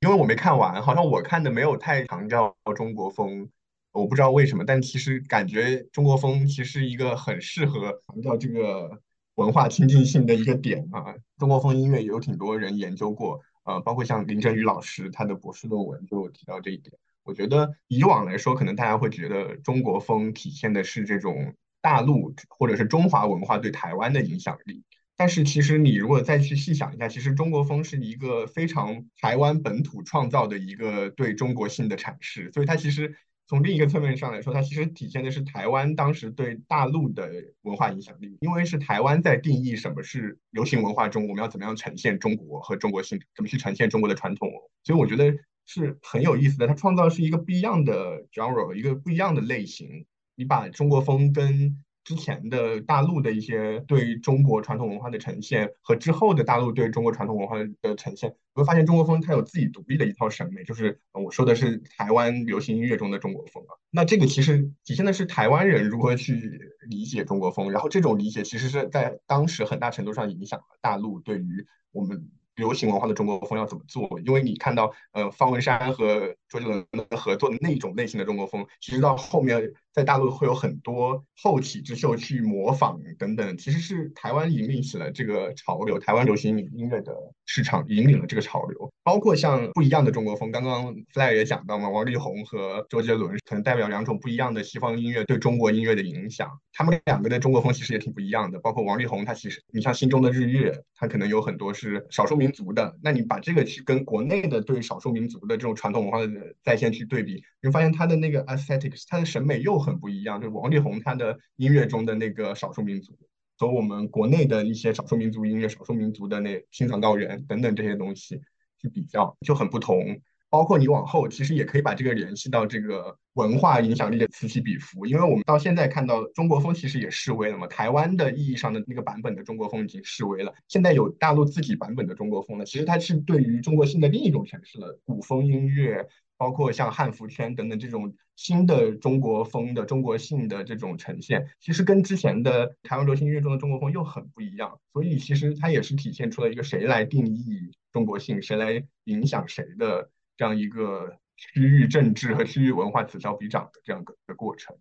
因为我没看完，好像我看的没有太强调中国风。我不知道为什么，但其实感觉中国风其实一个很适合强调这个文化亲近性的一个点啊。中国风音乐有挺多人研究过，呃，包括像林振宇老师他的博士论文就提到这一点。我觉得以往来说，可能大家会觉得中国风体现的是这种大陆或者是中华文化对台湾的影响力，但是其实你如果再去细想一下，其实中国风是一个非常台湾本土创造的一个对中国性的阐释，所以它其实。从另一个侧面上来说，它其实体现的是台湾当时对大陆的文化影响力，因为是台湾在定义什么是流行文化中我们要怎么样呈现中国和中国性，怎么去呈现中国的传统，所以我觉得是很有意思的。它创造是一个不一样的 genre，一个不一样的类型。你把中国风跟之前的大陆的一些对中国传统文化的呈现，和之后的大陆对中国传统文化的呈现，你会发现中国风它有自己独立的一套审美，就是我说的是台湾流行音乐中的中国风啊。那这个其实体现的是台湾人如何去理解中国风，然后这种理解其实是在当时很大程度上影响了大陆对于我们。流行文化的中国风要怎么做？因为你看到，呃，方文山和周杰伦合作的那种类型的中国风，其实到后面在大陆会有很多后起之秀去模仿等等，其实是台湾引领起了这个潮流，台湾流行音乐的市场引领了这个潮流。包括像不一样的中国风，刚刚 Fly 也讲到嘛，王力宏和周杰伦可能代表两种不一样的西方音乐对中国音乐的影响。他们两个的中国风其实也挺不一样的。包括王力宏，他其实你像心中的日月，他可能有很多是少数民族的。那你把这个去跟国内的对少数民族的这种传统文化的在线去对比，你会发现他的那个 aesthetics，他的审美又很不一样。就王力宏他的音乐中的那个少数民族。和我们国内的一些少数民族音乐、少数民族的那青藏高原等等这些东西去比较，就很不同。包括你往后其实也可以把这个联系到这个文化影响力的此起彼伏，因为我们到现在看到中国风其实也示威了嘛。台湾的意义上的那个版本的中国风已经示威了，现在有大陆自己版本的中国风了。其实它是对于中国性的另一种诠释了，古风音乐。包括像汉服圈等等这种新的中国风的中国性的这种呈现，其实跟之前的台湾流行音乐中的中国风又很不一样。所以其实它也是体现出了一个谁来定义中国性，谁来影响谁的这样一个区域政治和区域文化此消彼长的这样的过程。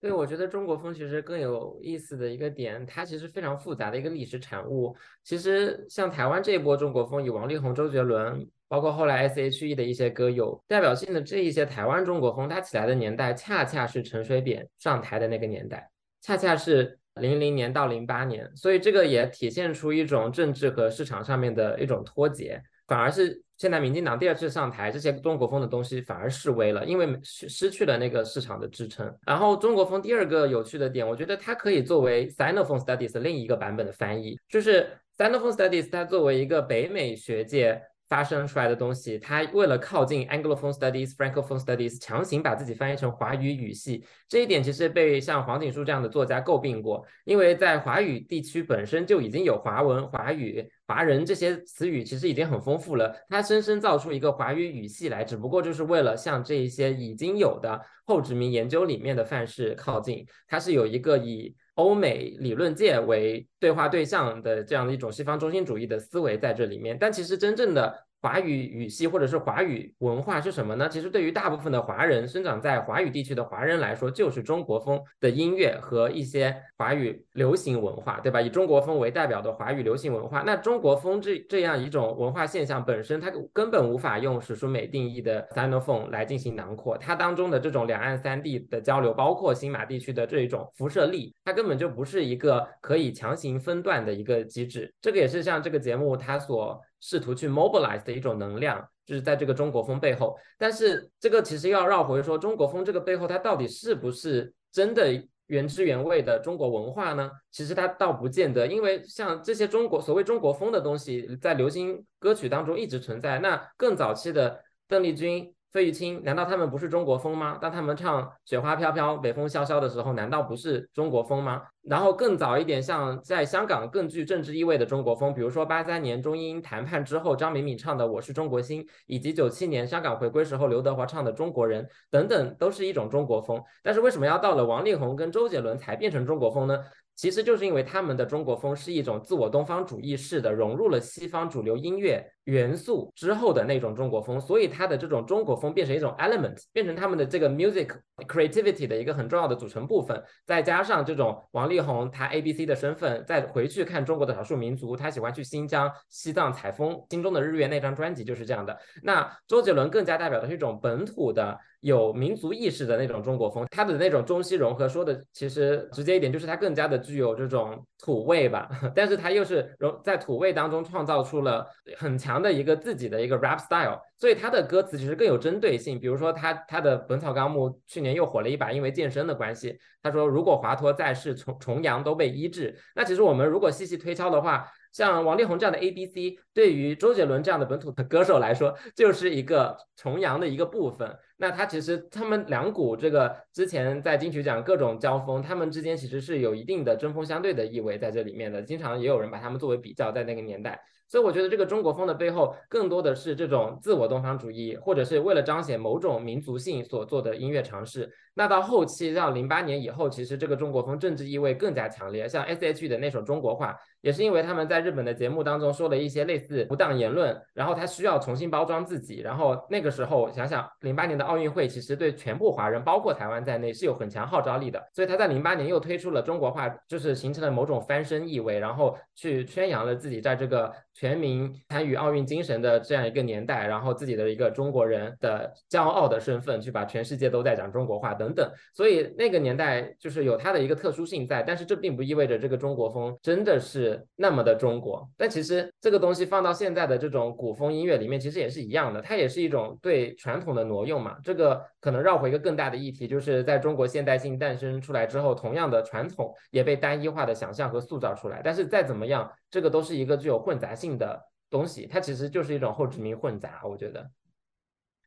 对，我觉得中国风其实更有意思的一个点，它其实非常复杂的一个历史产物。其实像台湾这一波中国风，以王力宏、周杰伦，包括后来 S.H.E 的一些歌有代表性的这一些台湾中国风，它起来的年代恰恰是陈水扁上台的那个年代，恰恰是零零年到零八年，所以这个也体现出一种政治和市场上面的一种脱节，反而是。现在民进党第二次上台，这些中国风的东西反而示威了，因为失失去了那个市场的支撑。然后中国风第二个有趣的点，我觉得它可以作为 Sinophone Studies 另一个版本的翻译，就是 Sinophone Studies 它作为一个北美学界。发生出来的东西，他为了靠近 Anglophone Studies、Francophone Studies，强行把自己翻译成华语语系，这一点其实被像黄锦书这样的作家诟病过，因为在华语地区本身就已经有华文、华语、华人这些词语，其实已经很丰富了，他深深造出一个华语语系来，只不过就是为了向这一些已经有的后殖民研究里面的范式靠近，它是有一个以。欧美理论界为对话对象的这样的一种西方中心主义的思维在这里面，但其实真正的。华语语系或者是华语文化是什么呢？其实对于大部分的华人生长在华语地区的华人来说，就是中国风的音乐和一些华语流行文化，对吧？以中国风为代表的华语流行文化，那中国风这这样一种文化现象本身，它根本无法用史书美定义的 Sinophone 来进行囊括。它当中的这种两岸三地的交流，包括新马地区的这一种辐射力，它根本就不是一个可以强行分段的一个机制。这个也是像这个节目它所。试图去 mobilize 的一种能量，就是在这个中国风背后。但是这个其实要绕回说，中国风这个背后，它到底是不是真的原汁原味的中国文化呢？其实它倒不见得，因为像这些中国所谓中国风的东西，在流行歌曲当中一直存在。那更早期的邓丽君。费玉清，难道他们不是中国风吗？当他们唱《雪花飘飘，北风萧萧》的时候，难道不是中国风吗？然后更早一点，像在香港更具政治意味的中国风，比如说八三年中英谈判之后，张敏敏唱的《我是中国心》，以及九七年香港回归时候刘德华唱的《中国人》等等，都是一种中国风。但是为什么要到了王力宏跟周杰伦才变成中国风呢？其实就是因为他们的中国风是一种自我东方主义式的，融入了西方主流音乐元素之后的那种中国风，所以它的这种中国风变成一种 element，变成他们的这个 music creativity 的一个很重要的组成部分。再加上这种王力宏他 A B C 的身份，再回去看中国的少数民族，他喜欢去新疆、西藏采风，心中的日月那张专辑就是这样的。那周杰伦更加代表的是一种本土的。有民族意识的那种中国风，它的那种中西融合，说的其实直接一点就是它更加的具有这种土味吧，但是它又是融在土味当中创造出了很强的一个自己的一个 rap style，所以它的歌词其实更有针对性。比如说他他的《本草纲目》去年又火了一把，因为健身的关系，他说如果华佗在世，重重阳都被医治。那其实我们如果细细推敲的话，像王力宏这样的 A B C，对于周杰伦这样的本土的歌手来说，就是一个重阳的一个部分。那他其实他们两股这个之前在金曲奖各种交锋，他们之间其实是有一定的针锋相对的意味在这里面的。经常也有人把他们作为比较，在那个年代。所以我觉得这个中国风的背后，更多的是这种自我东方主义，或者是为了彰显某种民族性所做的音乐尝试。那到后期，到零八年以后，其实这个中国风政治意味更加强烈。像 S.H.E 的那首《中国话》，也是因为他们在日本的节目当中说了一些类似不当言论，然后他需要重新包装自己。然后那个时候想想，零八年的奥运会其实对全部华人，包括台湾在内，是有很强号召力的。所以他在零八年又推出了《中国话》，就是形成了某种翻身意味，然后去宣扬了自己在这个。全民参与奥运精神的这样一个年代，然后自己的一个中国人的骄傲的身份去把全世界都在讲中国话等等，所以那个年代就是有它的一个特殊性在，但是这并不意味着这个中国风真的是那么的中国。但其实这个东西放到现在的这种古风音乐里面，其实也是一样的，它也是一种对传统的挪用嘛。这个可能绕回一个更大的议题，就是在中国现代性诞生出来之后，同样的传统也被单一化的想象和塑造出来。但是再怎么样，这个都是一个具有混杂性的东西，它其实就是一种后殖民混杂。我觉得，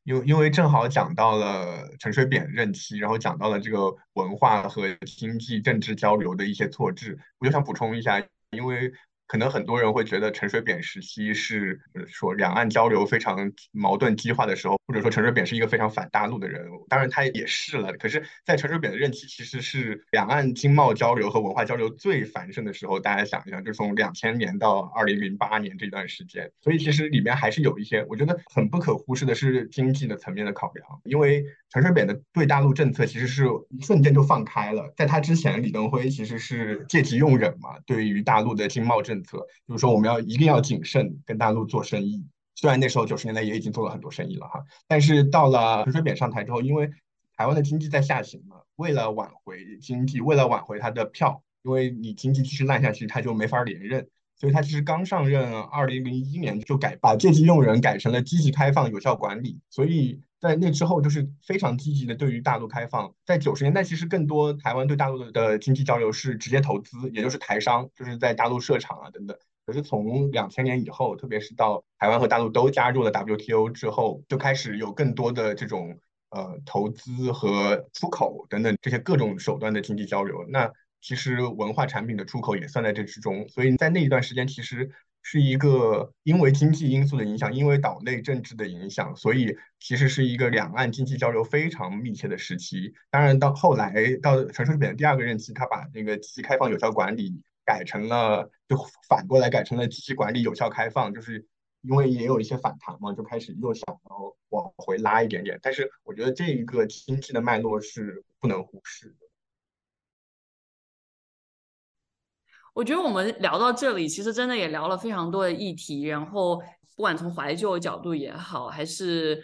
因因为正好讲到了陈水扁任期，然后讲到了这个文化和经济政治交流的一些错置，我就想补充一下，因为。可能很多人会觉得陈水扁时期是说两岸交流非常矛盾激化的时候，或者说陈水扁是一个非常反大陆的人。当然他也是了。可是，在陈水扁的任期，其实是两岸经贸交流和文化交流最繁盛的时候。大家想一想，就从两千年到二零零八年这段时间。所以其实里面还是有一些，我觉得很不可忽视的是经济的层面的考量，因为陈水扁的对大陆政策其实是一瞬间就放开了。在他之前，李登辉其实是借机用忍嘛，对于大陆的经贸政。策就是说，我们要一定要谨慎跟大陆做生意。虽然那时候九十年代也已经做了很多生意了哈，但是到了陈水扁上台之后，因为台湾的经济在下行嘛，为了挽回经济，为了挽回他的票，因为你经济继续烂下去，他就没法连任。所以他其实刚上任，二零零一年就改把借机用人改成了积极开放有效管理。所以在那之后就是非常积极的对于大陆开放。在九十年代，其实更多台湾对大陆的经济交流是直接投资，也就是台商就是在大陆设厂啊等等。可是从两千年以后，特别是到台湾和大陆都加入了 WTO 之后，就开始有更多的这种呃投资和出口等等这些各种手段的经济交流。那其实文化产品的出口也算在这之中，所以在那一段时间，其实是一个因为经济因素的影响，因为岛内政治的影响，所以其实是一个两岸经济交流非常密切的时期。当然，到后来到陈水扁的第二个任期，他把那个积极开放有效管理改成了，就反过来改成了积极管理有效开放，就是因为也有一些反弹嘛，就开始又想要往回拉一点点。但是我觉得这一个经济的脉络是不能忽视的。我觉得我们聊到这里，其实真的也聊了非常多的议题。然后，不管从怀旧角度也好，还是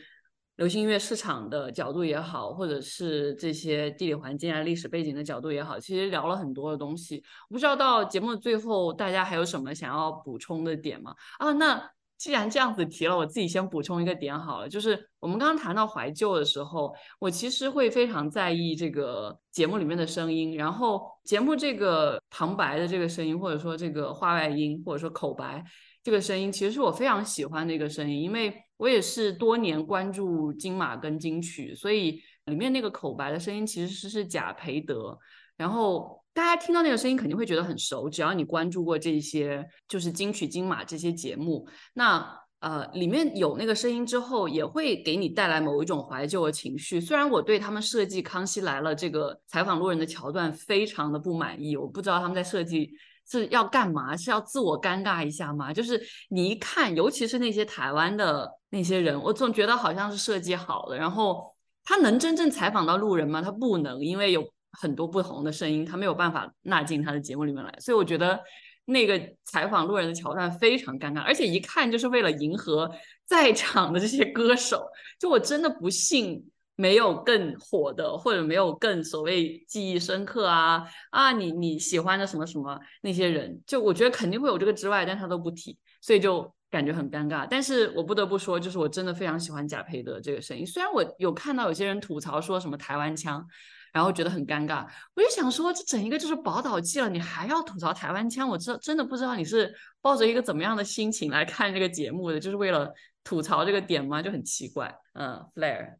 流行音乐市场的角度也好，或者是这些地理环境啊、历史背景的角度也好，其实聊了很多的东西。我不知道到节目的最后，大家还有什么想要补充的点吗？啊，那。既然这样子提了，我自己先补充一个点好了，就是我们刚刚谈到怀旧的时候，我其实会非常在意这个节目里面的声音，然后节目这个旁白的这个声音，或者说这个话外音，或者说口白这个声音，其实是我非常喜欢的一个声音，因为我也是多年关注金马跟金曲，所以里面那个口白的声音其实是是贾培德，然后。大家听到那个声音肯定会觉得很熟，只要你关注过这些就是金曲金马这些节目，那呃里面有那个声音之后，也会给你带来某一种怀旧的情绪。虽然我对他们设计《康熙来了》这个采访路人的桥段非常的不满意，我不知道他们在设计是要干嘛，是要自我尴尬一下吗？就是你一看，尤其是那些台湾的那些人，我总觉得好像是设计好的，然后他能真正采访到路人吗？他不能，因为有。很多不同的声音，他没有办法纳进他的节目里面来，所以我觉得那个采访路人的桥段非常尴尬，而且一看就是为了迎合在场的这些歌手。就我真的不信没有更火的，或者没有更所谓记忆深刻啊啊，你你喜欢的什么什么那些人，就我觉得肯定会有这个之外，但他都不提，所以就感觉很尴尬。但是我不得不说，就是我真的非常喜欢贾培德这个声音，虽然我有看到有些人吐槽说什么台湾腔。然后觉得很尴尬，我就想说，这整一个就是宝岛季了，你还要吐槽台湾腔？我知真的不知道你是抱着一个怎么样的心情来看这个节目的，就是为了吐槽这个点吗？就很奇怪。嗯，Flair。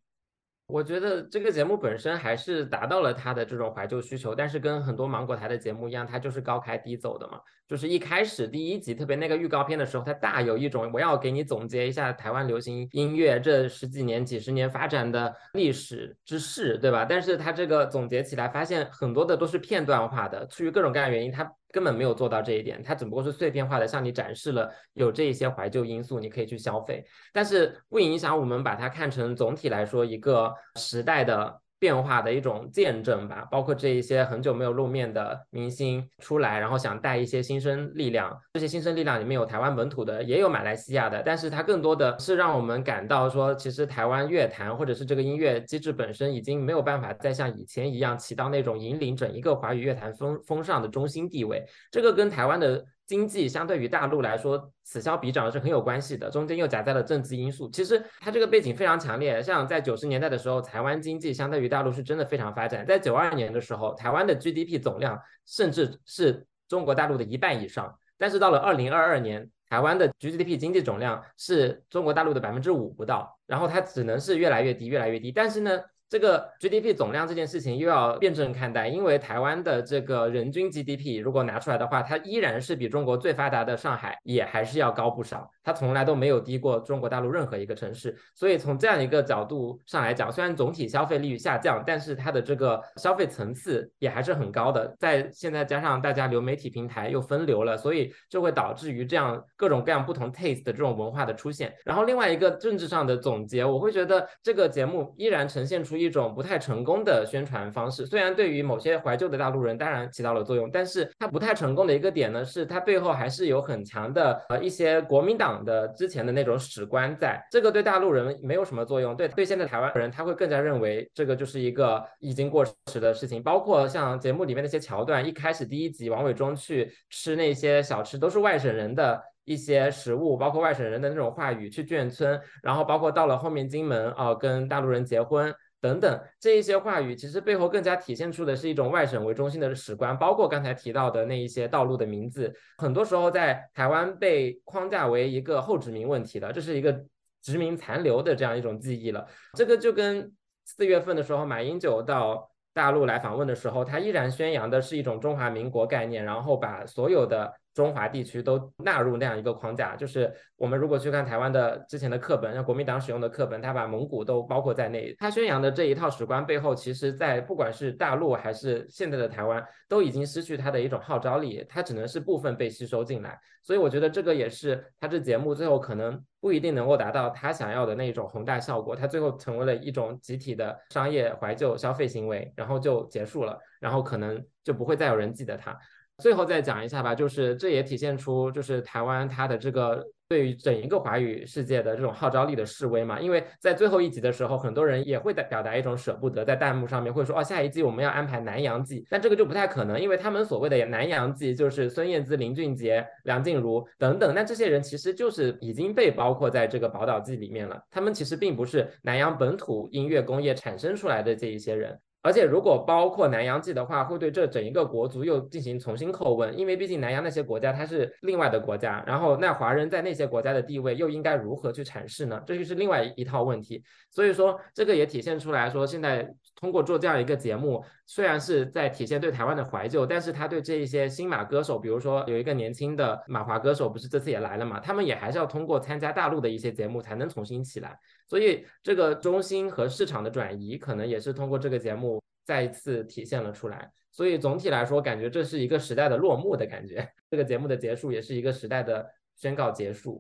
我觉得这个节目本身还是达到了它的这种怀旧需求，但是跟很多芒果台的节目一样，它就是高开低走的嘛。就是一开始第一集，特别那个预告片的时候，它大有一种我要给你总结一下台湾流行音乐这十几年、几十年发展的历史之势，对吧？但是它这个总结起来，发现很多的都是片段化的，出于各种各样原因，它。根本没有做到这一点，它只不过是碎片化的向你展示了有这一些怀旧因素，你可以去消费，但是不影响我们把它看成总体来说一个时代的变化的一种见证吧，包括这一些很久没有露面的明星出来，然后想带一些新生力量。这些新生力量里面有台湾本土的，也有马来西亚的，但是它更多的是让我们感到说，其实台湾乐坛或者是这个音乐机制本身已经没有办法再像以前一样起到那种引领整一个华语乐坛风风尚的中心地位。这个跟台湾的。经济相对于大陆来说，此消彼长是很有关系的，中间又夹杂了政治因素。其实它这个背景非常强烈，像在九十年代的时候，台湾经济相对于大陆是真的非常发展。在九二年的时候，台湾的 GDP 总量甚至是中国大陆的一半以上。但是到了二零二二年，台湾的 GDP 经济总量是中国大陆的百分之五不到，然后它只能是越来越低，越来越低。但是呢？这个 GDP 总量这件事情又要辩证看待，因为台湾的这个人均 GDP 如果拿出来的话，它依然是比中国最发达的上海也还是要高不少，它从来都没有低过中国大陆任何一个城市。所以从这样一个角度上来讲，虽然总体消费力下降，但是它的这个消费层次也还是很高的。在现在加上大家流媒体平台又分流了，所以就会导致于这样各种各样不同 taste 的这种文化的出现。然后另外一个政治上的总结，我会觉得这个节目依然呈现出。一种不太成功的宣传方式，虽然对于某些怀旧的大陆人当然起到了作用，但是它不太成功的一个点呢，是它背后还是有很强的呃一些国民党的之前的那种史观，在这个对大陆人没有什么作用，对对现在台湾人他会更加认为这个就是一个已经过时的事情，包括像节目里面那些桥段，一开始第一集王伟忠去吃那些小吃都是外省人的。一些食物，包括外省人的那种话语去眷村，然后包括到了后面金门啊，跟大陆人结婚。等等，这一些话语其实背后更加体现出的是一种外省为中心的史观，包括刚才提到的那一些道路的名字，很多时候在台湾被框架为一个后殖民问题的，这是一个殖民残留的这样一种记忆了。这个就跟四月份的时候马英九到大陆来访问的时候，他依然宣扬的是一种中华民国概念，然后把所有的。中华地区都纳入那样一个框架，就是我们如果去看台湾的之前的课本，像国民党使用的课本，他把蒙古都包括在内。他宣扬的这一套史观背后，其实，在不管是大陆还是现在的台湾，都已经失去它的一种号召力，它只能是部分被吸收进来。所以我觉得这个也是他这节目最后可能不一定能够达到他想要的那种宏大效果，他最后成为了一种集体的商业怀旧消费行为，然后就结束了，然后可能就不会再有人记得他。最后再讲一下吧，就是这也体现出就是台湾它的这个对于整一个华语世界的这种号召力的示威嘛。因为在最后一集的时候，很多人也会表表达一种舍不得，在弹幕上面会说哦，下一季我们要安排南洋季，但这个就不太可能，因为他们所谓的南洋季就是孙燕姿、林俊杰、梁静茹等等，那这些人其实就是已经被包括在这个宝岛季里面了，他们其实并不是南洋本土音乐工业产生出来的这一些人。而且，如果包括南洋记的话，会对这整一个国足又进行重新叩问，因为毕竟南洋那些国家它是另外的国家，然后那华人在那些国家的地位又应该如何去阐释呢？这就是另外一套问题。所以说，这个也体现出来说，现在通过做这样一个节目，虽然是在体现对台湾的怀旧，但是他对这一些新马歌手，比如说有一个年轻的马华歌手，不是这次也来了嘛？他们也还是要通过参加大陆的一些节目才能重新起来。所以，这个中心和市场的转移，可能也是通过这个节目再一次体现了出来。所以，总体来说，感觉这是一个时代的落幕的感觉。这个节目的结束，也是一个时代的宣告结束。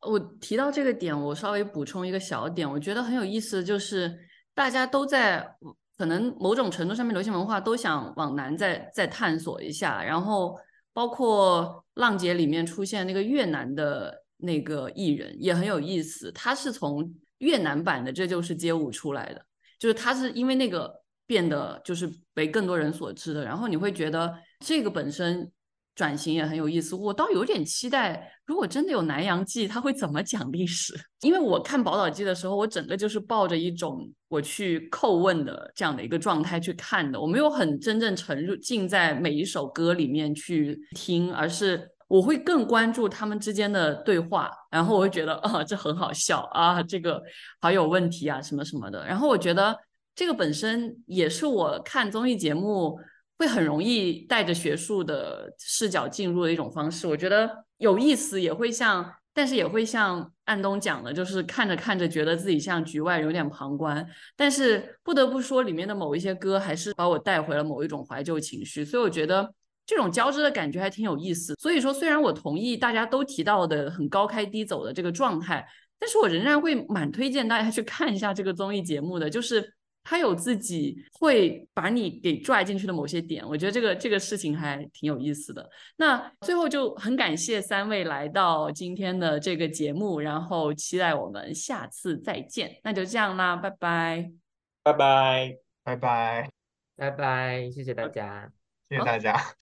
我提到这个点，我稍微补充一个小点，我觉得很有意思，就是大家都在可能某种程度上面，流行文化都想往南再再探索一下。然后，包括浪姐里面出现那个越南的。那个艺人也很有意思，他是从越南版的《这就是街舞》出来的，就是他是因为那个变得就是被更多人所知的，然后你会觉得这个本身转型也很有意思。我倒有点期待，如果真的有南洋记，他会怎么讲历史？因为我看《宝岛记》的时候，我整个就是抱着一种我去叩问的这样的一个状态去看的，我没有很真正沉入进在每一首歌里面去听，而是。我会更关注他们之间的对话，然后我会觉得啊，这很好笑啊，这个好有问题啊，什么什么的。然后我觉得这个本身也是我看综艺节目会很容易带着学术的视角进入的一种方式。我觉得有意思，也会像，但是也会像安东讲的，就是看着看着觉得自己像局外人，有点旁观。但是不得不说，里面的某一些歌还是把我带回了某一种怀旧情绪。所以我觉得。这种交织的感觉还挺有意思，所以说虽然我同意大家都提到的很高开低走的这个状态，但是我仍然会蛮推荐大家去看一下这个综艺节目的，就是。他有自己会把你给拽进去的某些点，我觉得这个这个事情还挺有意思的。那最后就很感谢三位来到今天的这个节目，然后期待我们下次再见。那就这样啦，拜拜，拜拜，拜拜，拜拜，谢谢大家，谢谢大家。